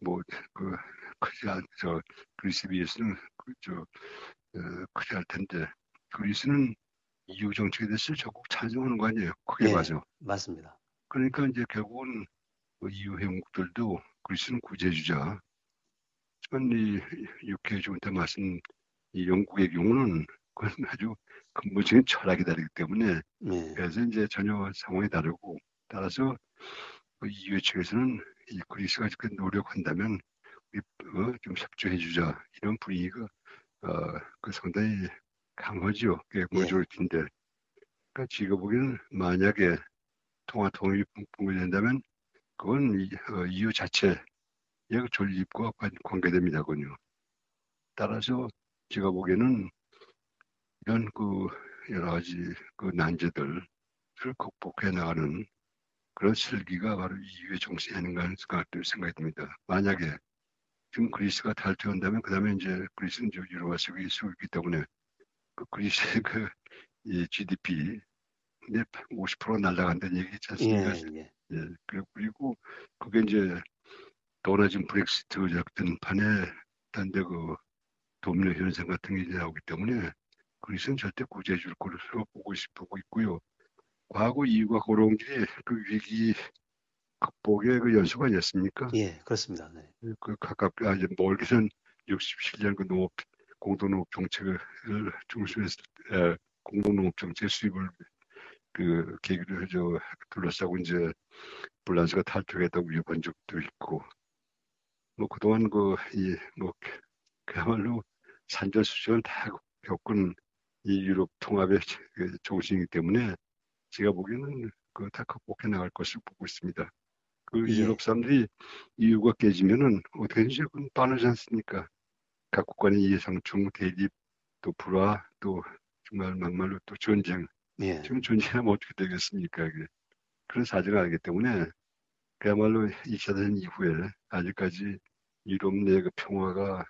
뭐그 크지 않, 저 그리스에 비해서는 그저 어, 크지 않을 텐데 그리스는 EU 정책에 대해서 적극 찬성하는 거 아니에요? 그게 예, 맞아. 맞습니다. 그러니까 이제 결국은 그 EU 회원국들도 그리스는 구제주자. 이 UK 중한테 말씀 이 영국의 경우는 그건 아주 근본적인 철학이 다르기 때문에 네. 그래서 이제 전혀 상황이 다르고 따라서 그 EU 측에서는 이 그리스가 그 노력한다면 어, 좀 협조해 주자 이런 분위기가 어, 그 상당히 강하죠. 그게 모조리티인데. 예. 그러니까 지가 보기에는 만약에 통화 통일이 붕괴된다면 그건 어, 이유 자체 의 존립과 관계됩니다군요. 따라서 제가 보기에는 이런 그 여러 가지 그 난제들을 극복해 나가는 그런 슬기가 바로 이유의 정신이 아닌가 하는 생각이 듭니다. 만약에 지금 그리스가 탈퇴한다면 그 다음에 이제 그리스는 이제 유로화 속에 있기 때문에 그 그리스의 그 GDP 근데 50% 날라간다는 얘기 있지 않습니까? 예, 예. 예. 그리고 그게 이제 떠나진 브렉시트 같은 판에 딴데 그 도미노 현상 같은 게 나오기 때문에 그리스는 절대 구제해 줄 것으로 보고 싶고 있고요. 과거 이유가 걸어온 길이 그 위기 극복의 그 연수가 아니었습니까? 예, 그렇습니다. 네. 그 가깝게 아주 멀게선 67년 그 농업 공동농업 정책을 중심에서 에, 공동농업 정책 수입을 그 계기로 저 둘러싸고 이제 밸런스가 탈퇴했다고 위협한 적도 있고 뭐 그동안 그 이 뭐 그야말로 산전수전을 다 겪은 이 유럽 통합의 정신이기 때문에 제가 보기에는 그 다 극복해 나갈 것을 보고 있습니다. 그 예. 유럽 사람들이 이유가 깨지면은 어떻게든지 그건 빠르지 않습니까? 각국 간의 이해상충, 대립, 또 불화, 또 정말 막말로 또 전쟁. 예. 지금 전쟁하면 어떻게 되겠습니까? 이게. 그런 사정을 알기 때문에 그야말로 2차 대전 이후에 아직까지 유럽 내그 평화가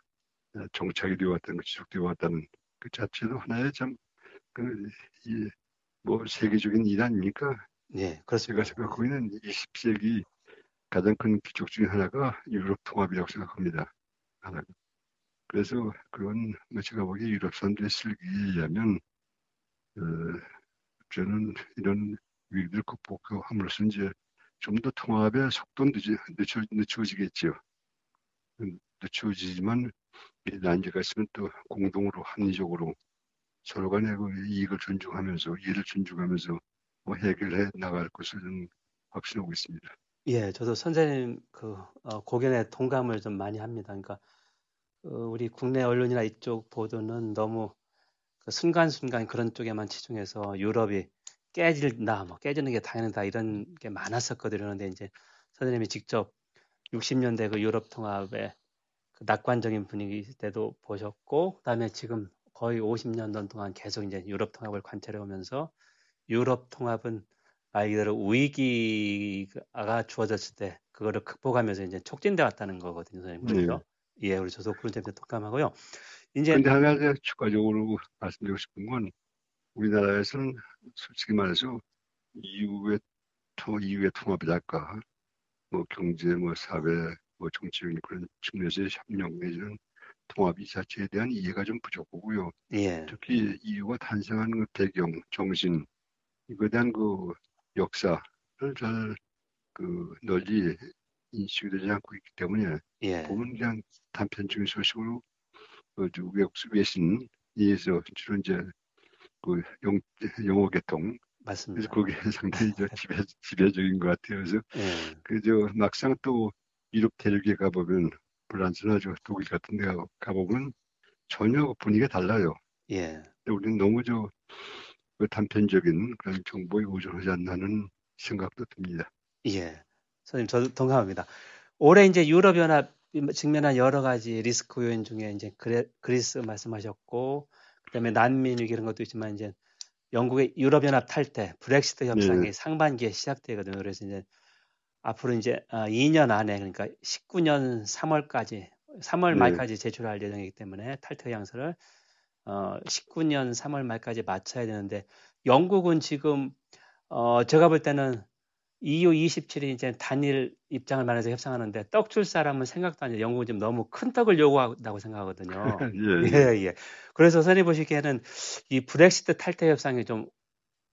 정착이 되어 왔다는, 지속되어 왔다는 그 자체도 하나의 참, 그, 이, 뭐, 세계적인 일 아닙니까? 예, 그렇습니다. 제가 생각하고 있는 20세기 가장 큰 기적 중에 하나가 유럽 통합이라고 생각합니다. 하나가. 그래서 그건 뭐 제가 보기에 유럽 사람들의 슬기에 의하면, 어, 저는 이런 위기를 극복함으로써 이제 좀 더 통합의 속도 늦어, 늦춰, 늦춰지겠죠. 늦춰지지만 난제가 있으면 또 공동으로 합리적으로 서로 간의 그 이익을 존중하면서 이해를 존중하면서 뭐 해결해 나갈 것을 좀 확신하고 있습니다. 예, 저도 선생님 그 어, 고견에 동감을 좀 많이 합니다. 그러니까 어, 우리 국내 언론이나 이쪽 보도는 너무 그 순간순간 그런 쪽에만 치중해서 유럽이 깨진다, 뭐 깨지는 게 당연하다 이런 게 많았었거든요. 그런데 이제 선생님이 직접 60년대 그 유럽 통합의 그 낙관적인 분위기 때도 보셨고, 그다음에 지금 거의 50년 동안 계속 이제 유럽 통합을 관찰해 오면서 유럽 통합은 말 그대로 위기가 주어졌을 때 그거를 극복하면서 이제 촉진돼 왔다는 거거든요, 선생님. 그렇죠? 네. 예, 우리 저도 그런 점에 동감하고요. 이제 근데 한 가지 추가적으로 말씀드리고 싶은 건 우리나라에서는 솔직히 말해서 이후의 이후의 통합이랄까 뭐 경제, 뭐 사회, 뭐 정치적인 그런 측면에서의 협력 내지는 통합 이 자체에 대한 이해가 좀 부족하고요. 예. 특히 이유가 탄생한 그 배경, 정신, 이거에 대한 그 역사를 잘 그 널리 인식이 되지 않고 있기 때문에 예. 보면 그냥 단편적인 소식으로 그 외국 외신에서 주로 이제 그 영, 영어 개통 맞습니다. 그래서 그게 상당히 저 지배, 지배적인 것 같아요. 그래서 예. 그저 막상 또 유럽 대륙에 가보면 프랑스나 저 독일 같은 데 가보면 전혀 분위기가 달라요. 예. 우리는 너무 저 그 단편적인 그런 정보에 의존하지 않나는 생각도 듭니다. 예. 선생님, 저도 동감합니다. 올해 이제 유럽연합 직면한 여러 가지 리스크 요인 중에 이제 그레, 그리스 말씀하셨고, 그다음에 난민 위기 이런 것도 있지만 이제 영국의 유럽연합 탈퇴, 브렉시트 협상이 네. 상반기에 시작되거든요. 그래서 이제 앞으로 이제 2년 아, 안에 그러니까 19년 3월까지 3월 네. 말까지 제출할 예정이기 때문에 탈퇴 양서를 어 19년 3월 말까지 맞춰야 되는데 영국은 지금 어 제가 볼 때는 EU 27이 이제 단일 입장을 말해서 협상하는데 떡 줄 사람은 생각도 안 해요. 영국은 지금 너무 큰 떡을 요구한다고 생각하거든요. 예, 예. 예, 예. 그래서 선생님 보시기에는 이 브렉시트 탈퇴 협상이 좀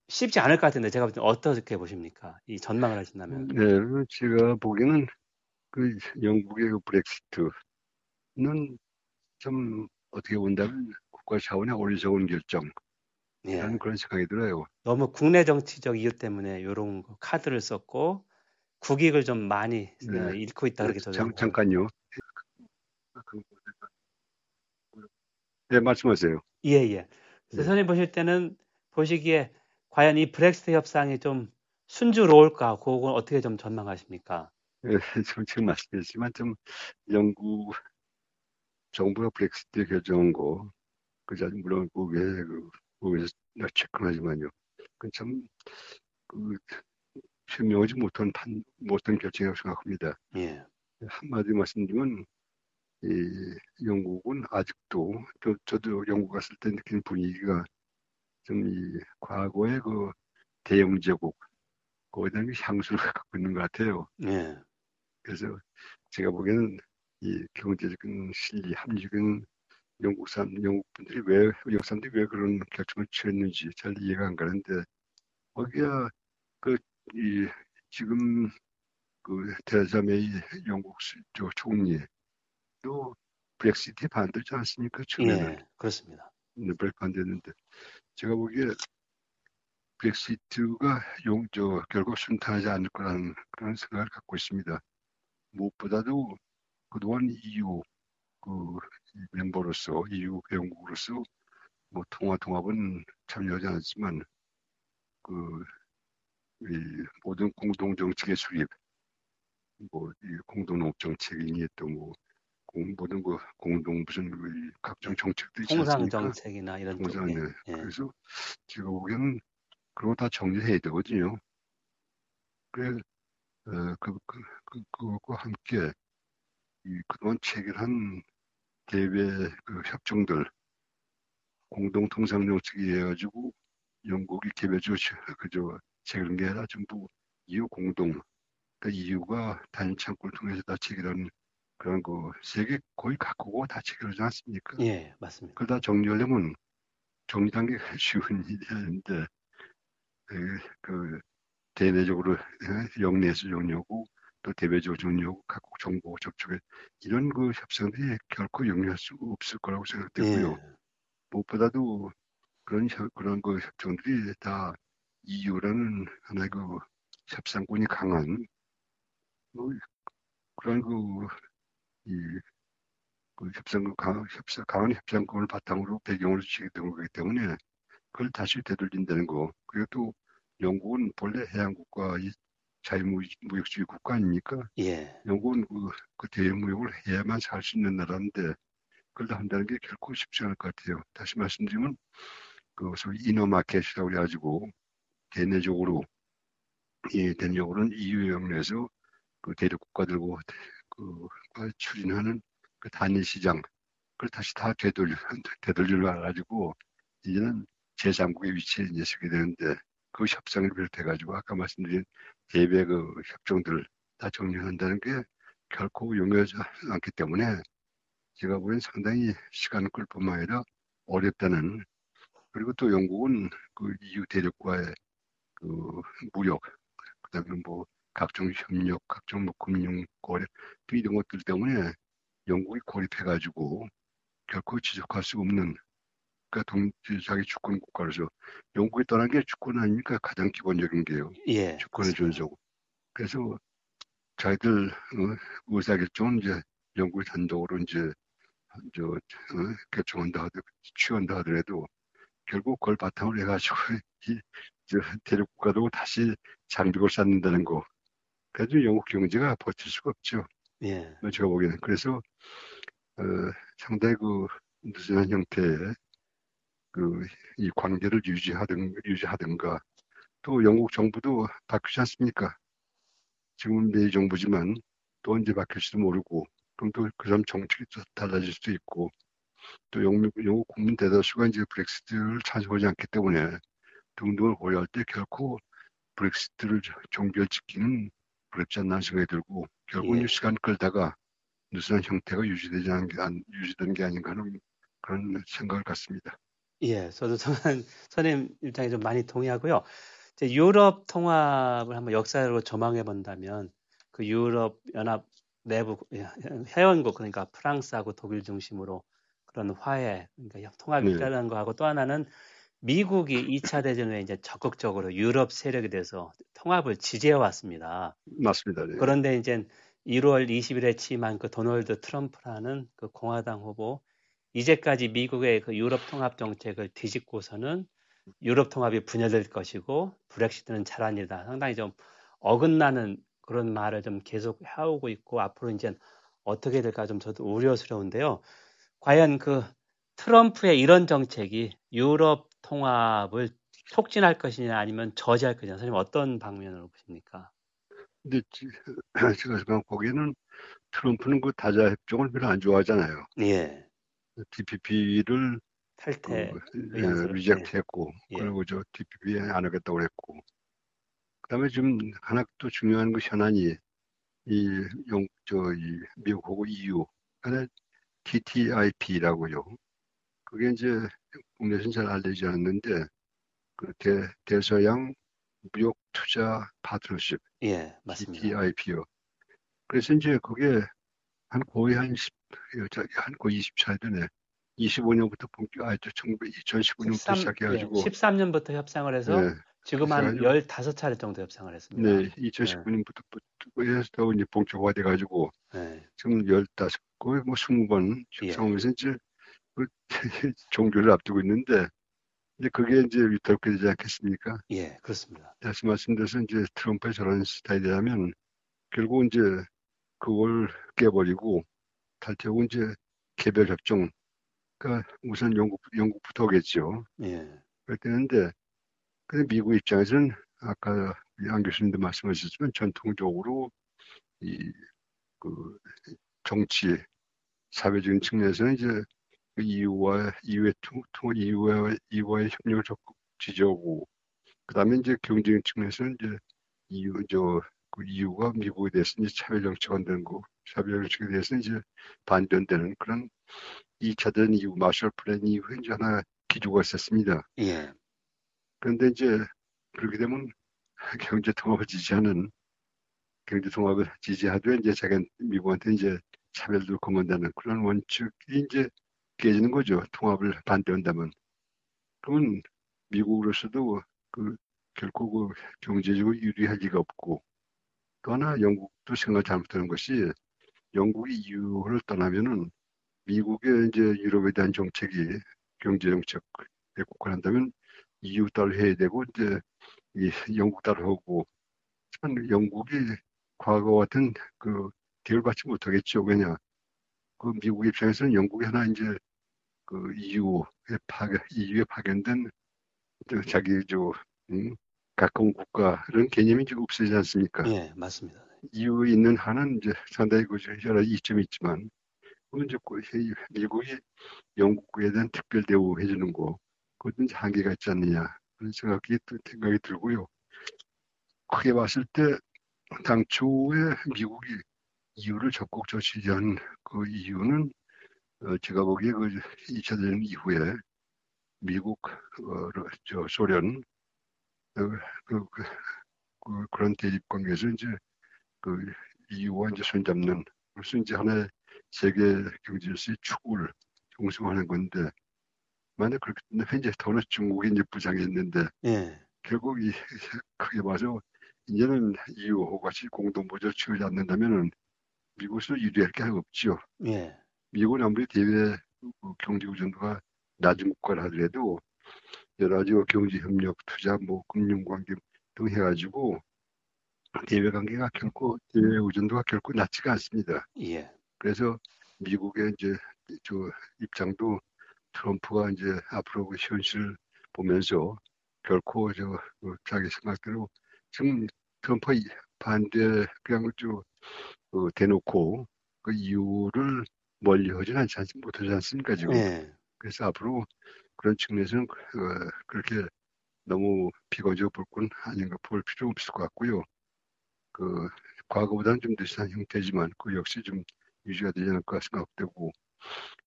쉽지 않을 것 같은데 제가 어떻게 보십니까? 이 전망을 하신다면. 네, 제가 보기에는 그 영국의 그 브렉시트는 좀 어떻게 본다면 국가 차원의 어리석은 결정. 예. 라는 그런 생각이 들어요. 너무 국내 정치적 이유 때문에 이런 카드를 썼고 국익을 좀 많이 네. 어, 잃고 있다 그렇게 네, 장, 잠깐요. 네, 말씀하세요. 예, 예. 네. 선생님 보실 때는 보시기에 과연 이 브렉시트 협상이 좀 순조로울까? 그건 어떻게 좀 전망하십니까? 예, 좀 지금 말씀드렸지만 좀 영국 정부가 브렉시트 결정한 거, 그자 물론 그게 그 그에서 체크하지만요. 그참 그 현명하지 못한 판 못한 결정이라고 생각합니다. 예. 한마디 말씀드리면 이 영국은 아직도 저, 저도 영국 갔을 때 느낀 분위기가 좀 이 과거의 그 대영 제국 대한 향수를 갖고 있는 것 같아요. 예. 그래서 제가 보기에는 이 경제적인 실리, 합리적인 영국 사람, 영국 분들이 왜, 영국 사람들이 왜 그런 결정을 취했는지 잘 이해가 안 가는데, 거기야, 그, 이, 지금, 그, 메이 영국 저 총리, 또, 브렉시트에 반대지 않습니까? 처음에는. 예, 그렇습니다. 네, 반대했는데, 제가 보기에 브렉시트가 용, 저, 결국 순탄하지 않을 거라는 그런 생각을 갖고 있습니다. 무엇보다도 그동안 EU 그 멤버로서 EU 회원국으로서 뭐 통화 통합은 참여하지 않았지만 그 모든 공동 정책의 수립 뭐이 공동 농업 정책이니 또뭐 모든 그 공동 무슨 그 각종 정책들이 통상 정책이나 이런 통상 네. 예. 그래서 제가 보기에는 그런 거 다 정리해야 되거든요. 그래 어, 그, 그, 그, 그것과 함께 이 그동안 체결한 대외 그 협정들 공동 통상 정책이 해가지고 영국이 개별적으로 그저 체결한 게 아니라 전부 EU 공동 그러니까 EU가 단일 창구를 통해서 다 체결한 그런 그 세계 거의 각국과 다 체결하지 않습니까? 예, 맞습니다. 그러다 정리하려면 정리한 게 쉬운 일이 아닌데 그, 그 대내적으로 영내에서 정리하고 또 대외적으로 정리하고 각국 정보 접촉에 이런 그 협상들이 결코 용이할 수 없을 거라고 생각되고요. 예. 무엇보다도 그런 그런 그 협정들이 다 EU라는 하나의 그 협상권이 강한 뭐 그런 그이 그 협상 강, 협상 강한 협상권을 바탕으로 배경으로 지게 된 거기 때문에 그걸 다시 되돌린다는 거 그리고 또 영국은 본래 해양국가 이 자유무역주의 국가 아닙니까? 예. 영국은 그, 그 대무역을 해야만 살 수 있는 나라인데 그걸 다 한다는 게 결코 쉽지 않을 것 같아요. 다시 말씀드리면 그 소위 이너마켓이라고 해가지고 대내적으로 이 대내적으로는 EU 영내에서 그 대륙 국가들과 그 추진하는 그 단일 시장 그걸 다시 다 되돌려 되돌려 가지고 이제는 제3국의 위치에 이제 서게 되는데 그 협상을 비롯해가지고 아까 말씀드린 대외 그 협정들을 다 정리한다는 게 결코 용이하지 않기 때문에 제가 보기엔 상당히 시간을 끌 뿐만 아니라 어렵다는 그리고 또 영국은 그 EU 대륙과의 그 무역 그다음에 뭐 각종 협력, 각종 뭐 금융 거래 등 이런 것들 때문에 영국이 고립해가지고 결코 지속할 수 없는 그러니까 동, 자기 주권 국가로서 영국이 떠난 게 주권 아닙니까? 가장 기본적인 게요. 예, 주권의 존속. 그래서 자기들 어, 의사결정은 이제 영국이 단독으로 이제 저 어, 결정한다 하더 취한다 하더라도 결국 그걸 바탕으로 해가지고 이 저, 대륙 국가도 다시 장벽을 쌓는다는 거. 그래도 영국 경제가 버틸 수가 없죠. 예. 제가 보기에는 그래서 어, 상당히 그 느슨한 형태의 그 이 관계를 유지하든 유지하든가 또 영국 정부도 바뀌지 않습니까? 지금은 내 정부지만 또 언제 바뀔지도 모르고 그럼 또 그 사람 정책이 또 달라질 수도 있고 또 영국, 영국 국민 대다수가 이제 브렉시트를 찬성하지 않기 때문에 등등을 고려할 때 결코 브렉시트를 종결짓기는 어렵지 않나 생각이 들고 결국은 예. 시간 끌다가 느슨한 형태가 유지되지 않은 게, 유지되는 게 아닌가 하는 그런 생각을 갖습니다. 예, 저도 선생, 선생님 입장에 좀 많이 동의하고요. 이제 유럽 통합을 한번 역사로 전망해 본다면 그 유럽 연합 내부 회원국 그러니까 프랑스하고 독일 중심으로 그런 화해 그러니까 통합이 네. 필요한 거하고 또 하나는 미국이 2차 대전 후에 이제 적극적으로 유럽 세력에 대해서 통합을 지지해 왔습니다. 맞습니다. 네. 그런데 이제 1월 20일에 취임한 그 도널드 트럼프라는 그 공화당 후보 이제까지 미국의 그 유럽 통합 정책을 뒤집고서는 유럽 통합이 분열될 것이고 브렉시트는 일이다. 상당히 좀 어긋나는 그런 말을 좀 계속 해오고 있고 앞으로 이제 어떻게 될까 좀 저도 우려스러운데요. 과연 그 트럼프의 이런 정책이 유럽 통합을 촉진할 것이냐 아니면 저지할 것이냐 선생님 어떤 방면으로 보십니까? 근데 제가 생각 보기에는 트럼프는 그 다자 협정을 별로 안 좋아하잖아요. 예. TPP를 탈퇴 그, 예, 리젝트했고 예. 그리고 저 TPP 안 하겠다고 그랬고 그다음에 좀 하나 또 중요한 그 현안이 이영저이 미국하고 EU 간에 TTIP라고요. 그게 이제 국내에서는 잘 알려지지 않는데 그 대, 대서양 무역 투자 파트너십 예 맞습니다. TTIP요. 그래서 이제 그게 한 거의 한 10, 한 거의 20차 전에 25년부터 본격, 아, 2015년부터 13, 시작해가지고. 예, 13년부터 협상을 해서 네, 지금 한 15차례 정도 협상을 했습니다. 네, 2019년부터 네. 해서 이제 본격화돼가지고 네. 지금 15, 거의 뭐 20번 협상하면서 예. 이제 그 종교를 앞두고 있는데 이제 그게 이제 위태롭게 되지 않겠습니까? 예, 그렇습니다. 다시 말씀드려서 이제 트럼프의 저런 스타일이라면 결국 이제 그걸 깨버리고 탈퇴하고 이제 개별 협정 그러니까 우선 영국 영국부터겠죠. 예. 그랬는데 근데 미국 입장에서는 아까 양 교수님도 말씀하셨지만 전통적으로 이 그 정치 사회적인 측면에서는 이제 그 EU와 EU의 통, 통 EU와 EU와의 협력을 적극 지지하고 그다음에 이제 경제적인 측면에서는 이제 EU 저 그 EU가 미국에 대해서 이제 차별 정치가 안 되는 거 차별 정책에 대해서 이제 반대되는 그런 2차 대전 이후 마셜 플랜 이후에 이제 하나 기조가 있었습니다. 예. 그런데 이제 그렇게 되면 경제 통합을 지지하는 경제 통합을 지지하되 이제 자기 미국한테 이제 차별도 거만다는 그런 원칙이 이제 깨지는 거죠. 통합을 반대한다면. 그러면 미국으로서도 그 결코 그 경제적으로 유리할 리가 없고 또 하나 영국도 생각 잘못하는 것이 영국이 EU를 떠나면은 미국의 이제 유럽에 대한 정책이 경제 정책에 국한한다면 EU 따로 해야 되고 이제 이 영국 따로 하고 참 영국이 과거 같은 그 대우를 받지 못하겠죠. 왜냐 그 미국 입장에서는 영국이 하나 이제 그 EU에 파견 EU에 파견된 자기 저 음, 가까운 국가 이런 개념이 지금 없어지지 않습니까? 예, 맞습니다. EU에 있는 한은 이제 상당히 그 여러 이점이 있지만 이제 미국이 영국에 대한 특별 대우 해 주는 거 그것은 한계가 있지 않느냐 그런 생각이 생각이 들고요. 크게 봤을 때 당초에 미국이 이유를 적극적으로 지지한 그 이유는 어, 제가 보기에 그 2차 대전 이후에 미국, 어, 저 소련 어, 그, 그, 그, 그런 대립 관계에서 이제 그 이유와 이제 손잡는 그래서 이제 하나의 세계 경제에서의 축을 중심하는 건데 만약 그렇게 되면 현재 더는 중국이 이제 부장했는데 예. 결국 이 크게 봐서 이제는 이유와 같이 공동 보조를 취하지 않는다면은 미국에서 유리할 게 없죠. 예. 미국은 아무리 대외 경제 의존도가 낮은 국가를 하더라도 여러 가지 경제 협력, 투자, 뭐 금융 관계 등 해가지고 대외 관계가 결코 대외 의존도가 결코 낮지가 않습니다. 예. 그래서 미국의 이제 저 입장도 트럼프가 이제 앞으로 그 현실을 보면서 결코 저그 자기 생각대로 지금 트럼프 반대 그냥 저그 대놓고 그 이유를 멀리 하진 않지 않, 못하지 않습니까 지금. 네. 그래서 앞으로 그런 측면에서는 어, 그렇게 너무 비관적으로 볼건 아닌가 볼 필요 없을 것 같고요. 그 과거보다는 좀 느슨한 형태지만 그 역시 좀 유지가 되지 않을까 생각되고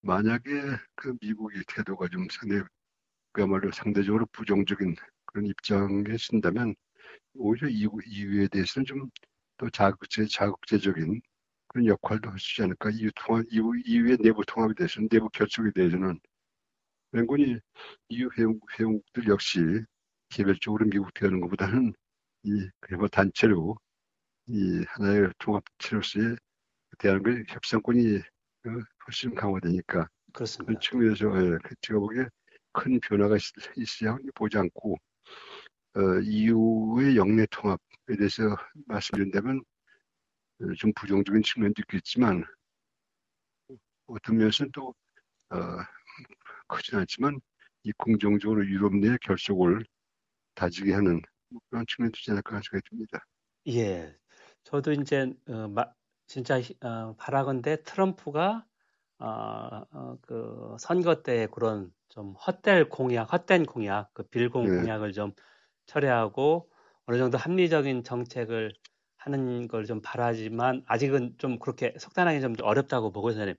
만약에 그 미국의 태도가 좀 상대 그야말로 상대적으로 부정적인 그런 입장에 쓴다면 오히려 이유에 대해서는 좀 또 자극제 자극제적인 그런 역할도 할수 있지 않을까 이유 통합 이유 이유의 내부 통합에 대해서는 내부 결속에 대해서는 맹군이 이유 회원, 회원국 들 역시 개별적으로 미국 대하는 것보다는 이 그야말로 단체로 이 하나의 통합체로서의 대한민국 협상권이 어, 훨씬 강화되니까 그렇습니다. 그 측면에서 예, 그 제가 보기에 큰 변화가 있, 으야 보지 않고 어, EU의 영내 통합에 대해서 말씀드린다면 어, 좀 부정적인 측면도 있겠지만 어떤 면에서는 또 어, 크진 않지만 이 긍정적으로 유럽 내 결속을 다지게 하는 그런 측면도 있지 않을까 생각이 듭니다. 예, 저도 이제 어, 마, 진짜 어, 바라건대 트럼프가 어, 어, 그 선거 때 그런 좀 헛될 공약, 헛된 공약, 그 빌공 네. 공약을 좀 철회하고 어느 정도 합리적인 정책을 하는 걸 좀 바라지만 아직은 좀 그렇게 속단하기 좀 어렵다고 보고 선생님.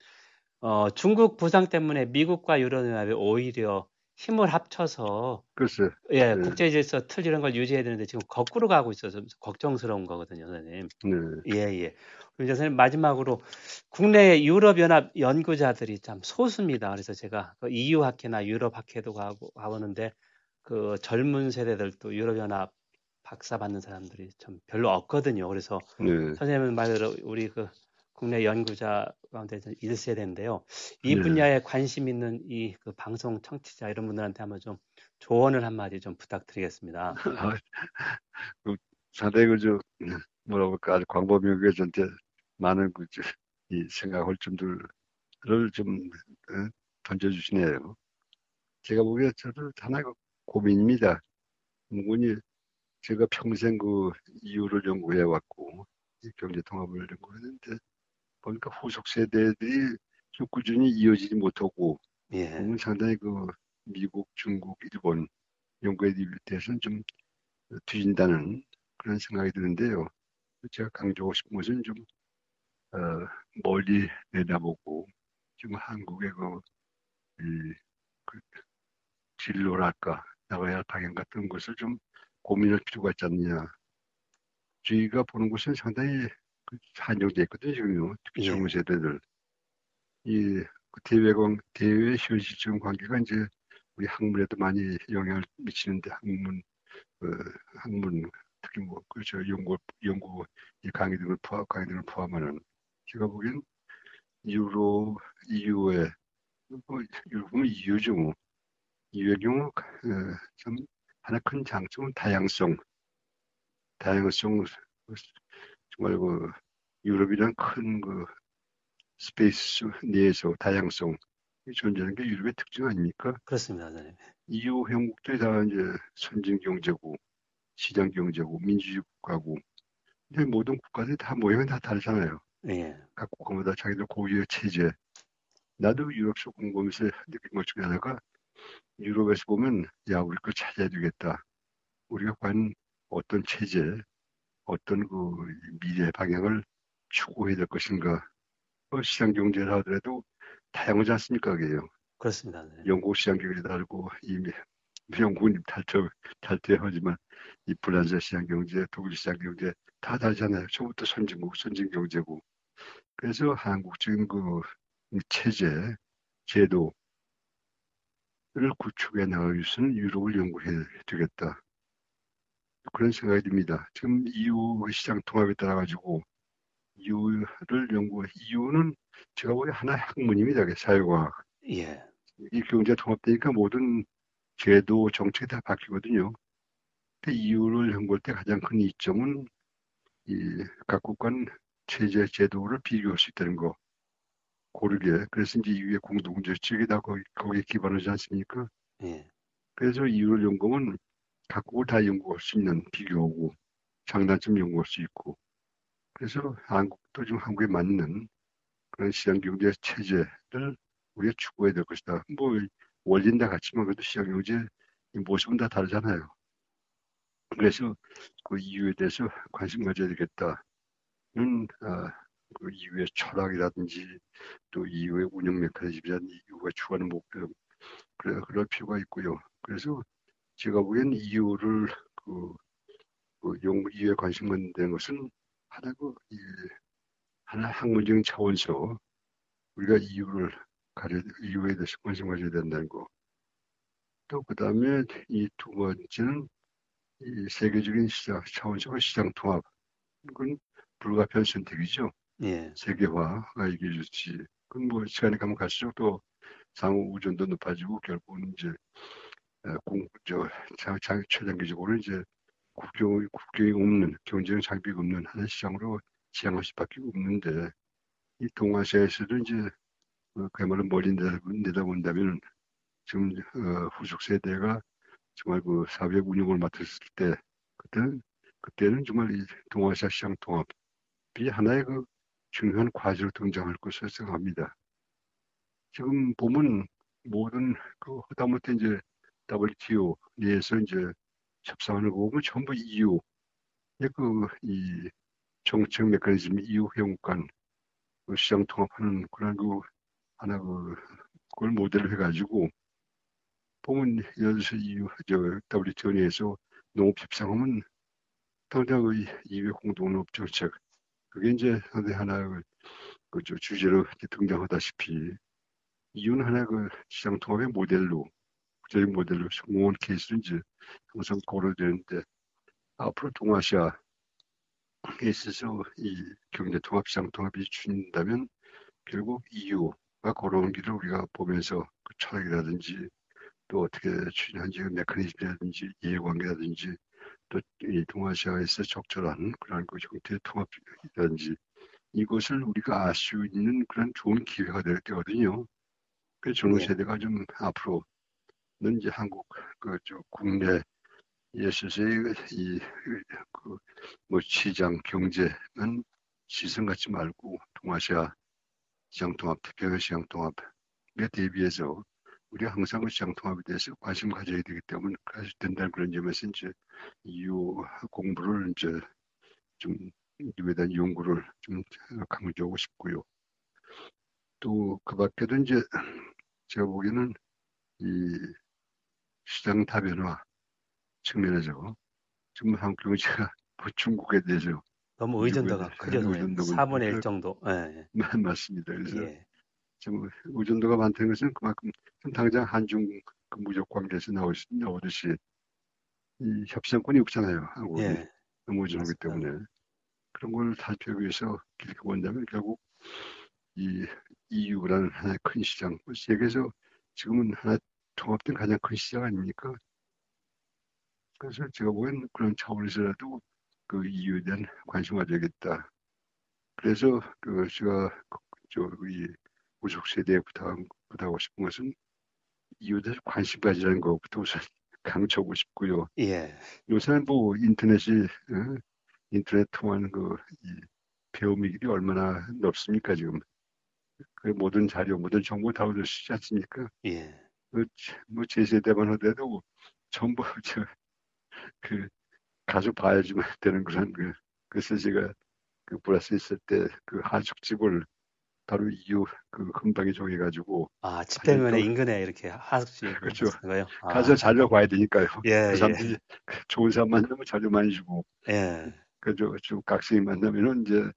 어, 중국 부상 때문에 미국과 유럽연합이 오히려 힘을 합쳐서 글쎄. 예, 네. 국제 질서 틀 이런 걸 유지해야 되는데 지금 거꾸로 가고 있어서 걱정스러운 거거든요, 선생님. 네. 예, 예. 그리고 선생님 마지막으로 국내 유럽 연합 연구자들이 참 소수입니다. 그래서 제가 그 EU 학회나 유럽 학회도 가고 가보는데 그 젊은 세대들도 유럽 연합 박사 받는 사람들이 참 별로 없거든요. 그래서 네. 선생님 말대로 우리 그 국내 연구자 가운데 1세대인데요. 이 네. 분야에 관심 있는 이 그 방송 청취자 이런 분들한테 한번 좀 조언을 한마디 좀 부탁드리겠습니다. 그 상당히 그저 뭐라고 할까 아주 광범위하게 전체 많은 그이 생각할 점들을 좀 어, 던져주시네요. 제가 보기에 저도 하나의 고민입니다. 무근이 제가 평생 그 이유를 연구해 왔고 경제 통합을 연구했는데 보니까 후속 세대들이 좀 꾸준히 이어지지 못하고 예. 상당히 그 미국, 중국, 일본 연구에 대해서는 좀 뒤진다는 그런 생각이 드는데요. 제가 강조하고 싶은 것은 좀 어, 멀리 내다보고 지금 한국의 그, 이, 그 진로랄까 나가야 할 방향 같은 것을 좀 고민할 필요가 있지 않느냐. 저희가 보는 것은 상당히 그 한정돼 있거든요, 지금요. 특히 예. 젊은 세대들. 이그 대외관, 대외 현실적 관계가 이제 우리 학문에도 많이 영향을 미치는데 학문, 어, 학문 특히 뭐 그저 연구 연구 이 강의 등을 포함 강의 등을 포함하는 제가 보기엔 유로 이후에 뭐 유럽은 이유죠 뭐 이유의 경우 어, 좀 하나 큰 장점은 다양성 다양성 정말 그 유럽이란 큰 그 space 내에서 다양성 존재하는 게 유럽의 특징 아닙니까? 그렇습니다. 네. EU 회원국들이 다 이제 선진 경제고 시장 경제고 민주주의 국가고 근데 모든 국가들이 다 모양은 다 다르잖아요. 네. 각 국가마다 자기들 고유의 체제. 나도 유럽에서 공부하면서 느낀 것 중에 하나가 유럽에서 보면 야 우리 거 찾아야 되겠다. 우리가 과연 어떤 체제, 어떤 그 미래 방향을 추구해야 될 것인가. 뭐 시장 경제를 하더라도 다양하지 않습니까, 그게요. 그렇습니다. 네. 영국 시장 경제 다르고 이미 영국은 탈퇴 탈퇴하지만 이 프랑스 시장 경제, 독일 시장 경제 다 다르잖아요. 처음부터 선진국, 선진 경제고. 그래서 한국적인 그 체제, 제도를 구축해 나가기 위해서는 유럽을 연구해야 되겠다. 그런 생각이 듭니다. 지금 EU 시장 통합에 따라 가지고 EU를 연구해 EU는 제가 보기에 하나의 학문입니다. 사회과학. 예. 이 경제 통합되니까 모든 제도 정책이 다 바뀌거든요. 근데 EU를 연구할 때 가장 큰 이점은 이 각국 간 체제 제도를 비교할 수 있다는 거. 고르게. 그래서 이제 EU의 공동정책이 다 거기, 거기에 기반하지 않습니까? 예. 그래서 EU를 연구하면 각국을 다 연구할 수 있는 비교하고 장단점 연구할 수 있고 그래서 한국도 지금 한국에 맞는 그런 시장 경제 체제를 우리가 추구해야 될 것이다. 뭐 원리는 다 같지만 그래도 시장 경제 모습은 다 다르잖아요. 그래서 그 이유에 대해서 관심 가져야 되겠다는 아, 그 이유의 철학이라든지 또 이유의 운영 메커니즘이라든지 이유가 추구하는 목표 그래 그럴 필요가 있고요. 그래서 제가 보기엔 이유를 그, 그 연구 이유에 관심 갖는 것은 하나 그 이, 하나 학문적인 차원에서 우리가 이유를 가려 이유에 대해서 관심 가져야 된다는 거. 또 그다음에 이 두 번째는 이 세계적인 시장 차원적으로 시장 통합. 이건 불가피한 선택이죠. 예. 세계화가 이게 좋지. 그건 뭐 시간이 가면 갈수록 또 상호 우전도 높아지고 결국은 이제 어, 공, 저, 장, 장, 최장기적으로 이제 국경, 국경이 없는 경제적 장비가 없는 하나의 시장으로 지향할 수밖에 없는데 이 동아시아에서도 이제 어, 그야말로 머리 내다본다면 지금 어, 후속 세대가 정말 그 사회적 운영을 맡았을 때 그때는 그때는 정말 이 동아시아 시장 통합이 하나의 그 중요한 과제로 등장할 것으로 생각합니다. 지금 보면 모든 그 하다못해 이제 WTO 내에서 이제 협상하는 거 보면 전부 EU 그이 정책 메커니즘 EU 회원 간 그 시장 통합하는 그런 그 하나 그 그걸 모델로 해가지고 보면 들어서 EU 저 WTO 내에서 농업 협상하면 당장 그 EU 공동농업 정책 그게 이제 하나 그 주제로 등장하다시피 이유는 하나 그 시장 통합의 모델로 국제적 모델로 성공한 케이스는 이제 항상 고려되는데 앞으로 동아시아에 있어서 이 경제 통합 시장 통합이 추진된다면 결국 EU가 걸어온 길을 우리가 보면서 그 철학이라든지 또 어떻게 추진한지 그 메커니즘이라든지 이해관계라든지 또 이 동아시아에서 적절한 그런 그 형태의 통합이라든지 이것을 우리가 알 수 있는 그런 좋은 기회가 될 때거든요. 그래서 젊은 네. 세대가 좀 앞으로 는 이제 한국 그저 국내 예술의 이그 시장 경제는 시선 갖지 말고 동아시아 시장 통합, 태평양 시장 통합에 대비해서 우리가 항상 그 시장 통합에 대해서 관심 가져야 되기 때문에 그래서 된다는 그런 점에서 이제 이후 공부를 이제 좀 이에 대한 연구를 좀 강조하고 싶고요. 또 그 밖에도 이제 제가 보기에는 이 시장 다변화 측면에서 지금 한국 경제가 뭐 중국에 대해서 너무 의존도가 크죠. 4분의 1 정도. 네. 맞습니다. 그래서 예. 지금 의존도가 많다는 것은 그만큼 당장 한중 그 무역 관계에서 나오시, 나오듯이 이 협상권이 없잖아요. 한국은 예. 너무 의존하기 때문에 그런 걸 살펴기 위해서 길게 본다면 결국 이 EU라는 하나의 큰 시장, 뭐 세계에서 지금은 하나 통합된 가장 큰 시장 아닙니까? 그래서 제가 보기엔 그런 차원에서라도 그 EU에 대한 관심 가져야겠다. 그래서 그 제가 저이 우석 세대에 부탁, 부탁하고 싶은 것은 EU에 대해서 관심 가지라는 것부터 우선 강조하고 싶고요. 예. 요새는 뭐 인터넷이 어? 인터넷 통하는 그이 배움이 얼마나 넓습니까 지금? 그 모든 자료, 모든 정보 다 얻을 수 있지 않습니까? 예. 그, 뭐, 제 세대만 하더라도 전부 저, 그, 가서 봐야지만 되는 그런 그, 그래서 제가 그 브라스 있을 때 그 하숙집을 바로 이후 그 금방에 정해가지고 아 집대면에 인근에 이렇게 하숙집 그렇죠. 거요? 아. 가서 자료 봐야 되니까요. 예, 그 사람들이 예. 좋은 사람 만나면 자료 많이 주고 예. 그죠. 좀 각성이 만나면은 이제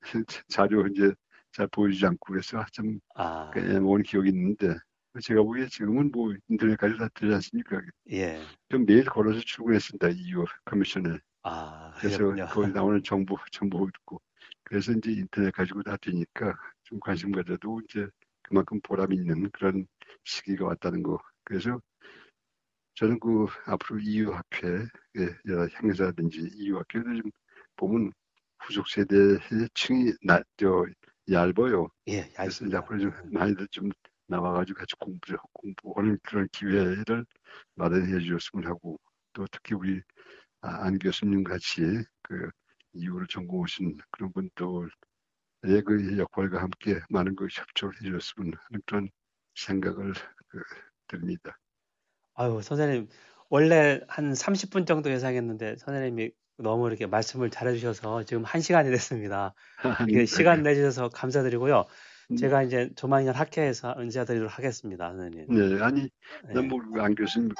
자료 이제 잘 보여주지 않고 그래서 좀 아. 애먹은 기억이 있는데 제가 보기에 지금은 뭐 인터넷까지 다 되지 않습니까? 예. 좀 매일 걸어서 출근했습니다. 이후 커미션에. 아, 그래서 거기 나오는 정보 정보 듣고 그래서 이제 인터넷 가지고 다 되니까 좀 관심 가져도 이제 그만큼 보람 있는 그런 시기가 왔다는 거. 그래서 저는 그 앞으로 이유 학회 여러 행사든지 이유 학회를 좀 보면 후속 세대의 층이 나, 저, 얇아요. 예, 그래서 이제 앞으로 좀 많이들 좀 나와가지고 같이 공부, 공부하는 그런 기회를 마련해 주셨으면 하고 또 특히 우리 아, 안 교수님 같이 그 이유를 전공하신 그런 분들의 그 역할과 함께 많은 걸 협조를 해 주셨으면 하는 그런 생각을 그, 드립니다. 아유, 선생님, 원래 한 30분 정도 예상했는데 선생님이 너무 이렇게 말씀을 잘해주셔서 지금 한 시간이 됐습니다. 이게 시간 내주셔서 감사드리고요. 음. 제가 이제 조만간 학회에서 은지아드리도록 하겠습니다, 선생님. 네, 아니, 네. 뭐안 교수님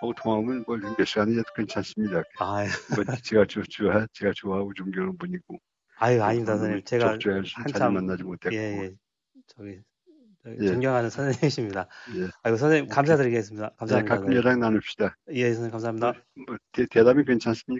하고 통화하면 뭐몇 시간이라도 괜찮습니다. 아, 뭐 제가 조, 좋아, 제가 좋아하고 존경하는 분이고. 아유, 아닙니다, 선생님. 제가 한참 만나지 못했고. 예, 예. 저기 예. 존경하는 선생님이십니다. 예. 아이고 선생님 감사드리겠습니다. 감사합니다. 네, 가끔 연락 나눕시다. 예, 선생님 감사합니다. 뭐, 대, 답이 괜찮습니까?